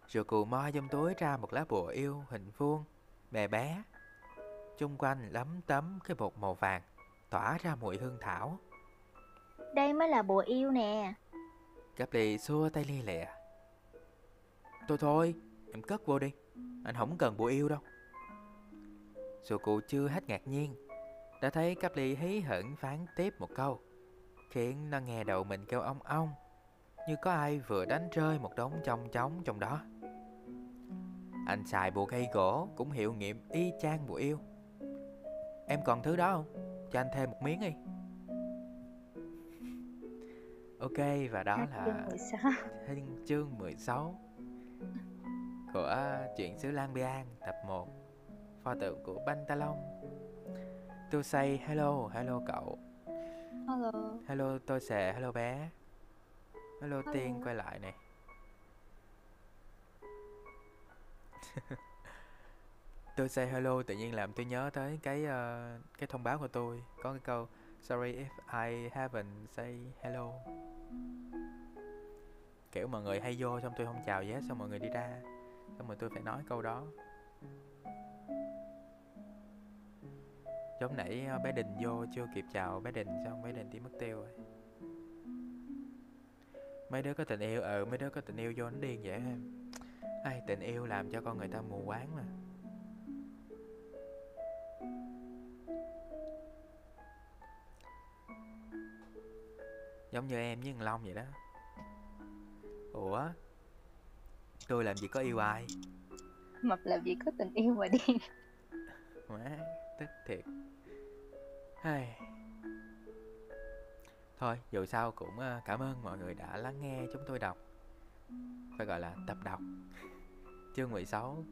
Speaker 1: Suku moi trong túi ra một lá bùa yêu hình vuông, bé bé. Chung quanh lấm tấm cái bột màu vàng, tỏa ra mùi hương thảo.
Speaker 2: Đây mới là bùa yêu nè.
Speaker 1: Cáp ly xua tay lia lịa. Thôi thôi, em cất vô đi, anh không cần bùa yêu đâu. Suku chưa hết ngạc nhiên Đã thấy Cáp Ly hí hửng phán tiếp một câu Khiến nó nghe đầu mình kêu ong ong Như có ai vừa đánh rơi một đống trong trống trong đó. Anh xài bùa cây gỗ cũng hiệu nghiệm y chang bùa yêu. Em còn thứ đó không? Cho anh thêm một miếng đi. Ok và đó là chương 16 của chuyện xứ Lan Bian tập 1 pho tượng của Pantalon Tôi say hello, hello cậu.
Speaker 2: Hello.
Speaker 1: Hello tôi sẽ hello bé. Hello,
Speaker 2: hello.
Speaker 1: Tiên quay lại này Tôi say hello tự nhiên làm tôi nhớ tới cái uh, cái thông báo của tôi. Có cái câu Sorry if I haven't say hello. Kiểu mọi người hay vô xong tôi không chào gì hết Xong mọi người đi ra. Xong rồi tôi phải nói câu đó Giống nãy ờ, bé Đình vô chưa kịp chào bé Đình xong bé Đình đi mất tiêu rồi Mấy đứa có tình yêu, ừ mấy đứa có tình yêu vô nó điên vậy em Ai, tình yêu làm cho con người ta mù quáng mà. Giống như em với thằng Long vậy đó. Ủa? Tôi làm gì có yêu ai?
Speaker 2: Mập làm gì có tình yêu mà điên.
Speaker 1: Má, tức thiệt Hey. Thôi, dù sao cũng ờ, cảm ơn mọi người đã lắng nghe chúng tôi đọc. Phải gọi là tập đọc. Chương 16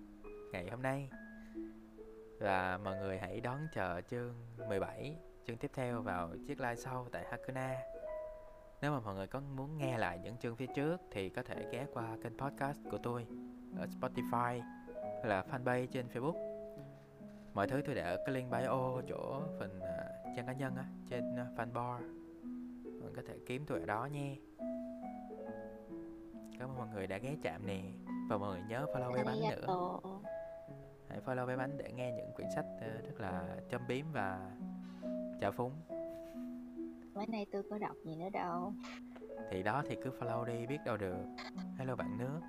Speaker 1: ngày hôm nay. Và mọi người hãy đón chờ chương 17 Chương tiếp theo vào chiếc live sau tại Hakuna. Nếu mà mọi người có muốn nghe lại những chương phía trước Thì có thể ghé qua kênh podcast của tôi Ở Spotify Hay là fanpage trên Facebook mọi thứ tôi để ở cái link bio chỗ phần uh, trang cá nhân á trên uh, fanbar mình có thể kiếm tôi ở đó nha. Cảm ơn mọi người đã ghé chạm nè. Và mọi người nhớ follow bé bánh nữa. hãy follow bé bánh để nghe những quyển sách uh, rất là châm biếm và chào phúng.
Speaker 2: Mấy nay tôi có đọc gì nữa đâu.
Speaker 1: Thì đó thì cứ follow đi biết đâu được. Hello bạn nước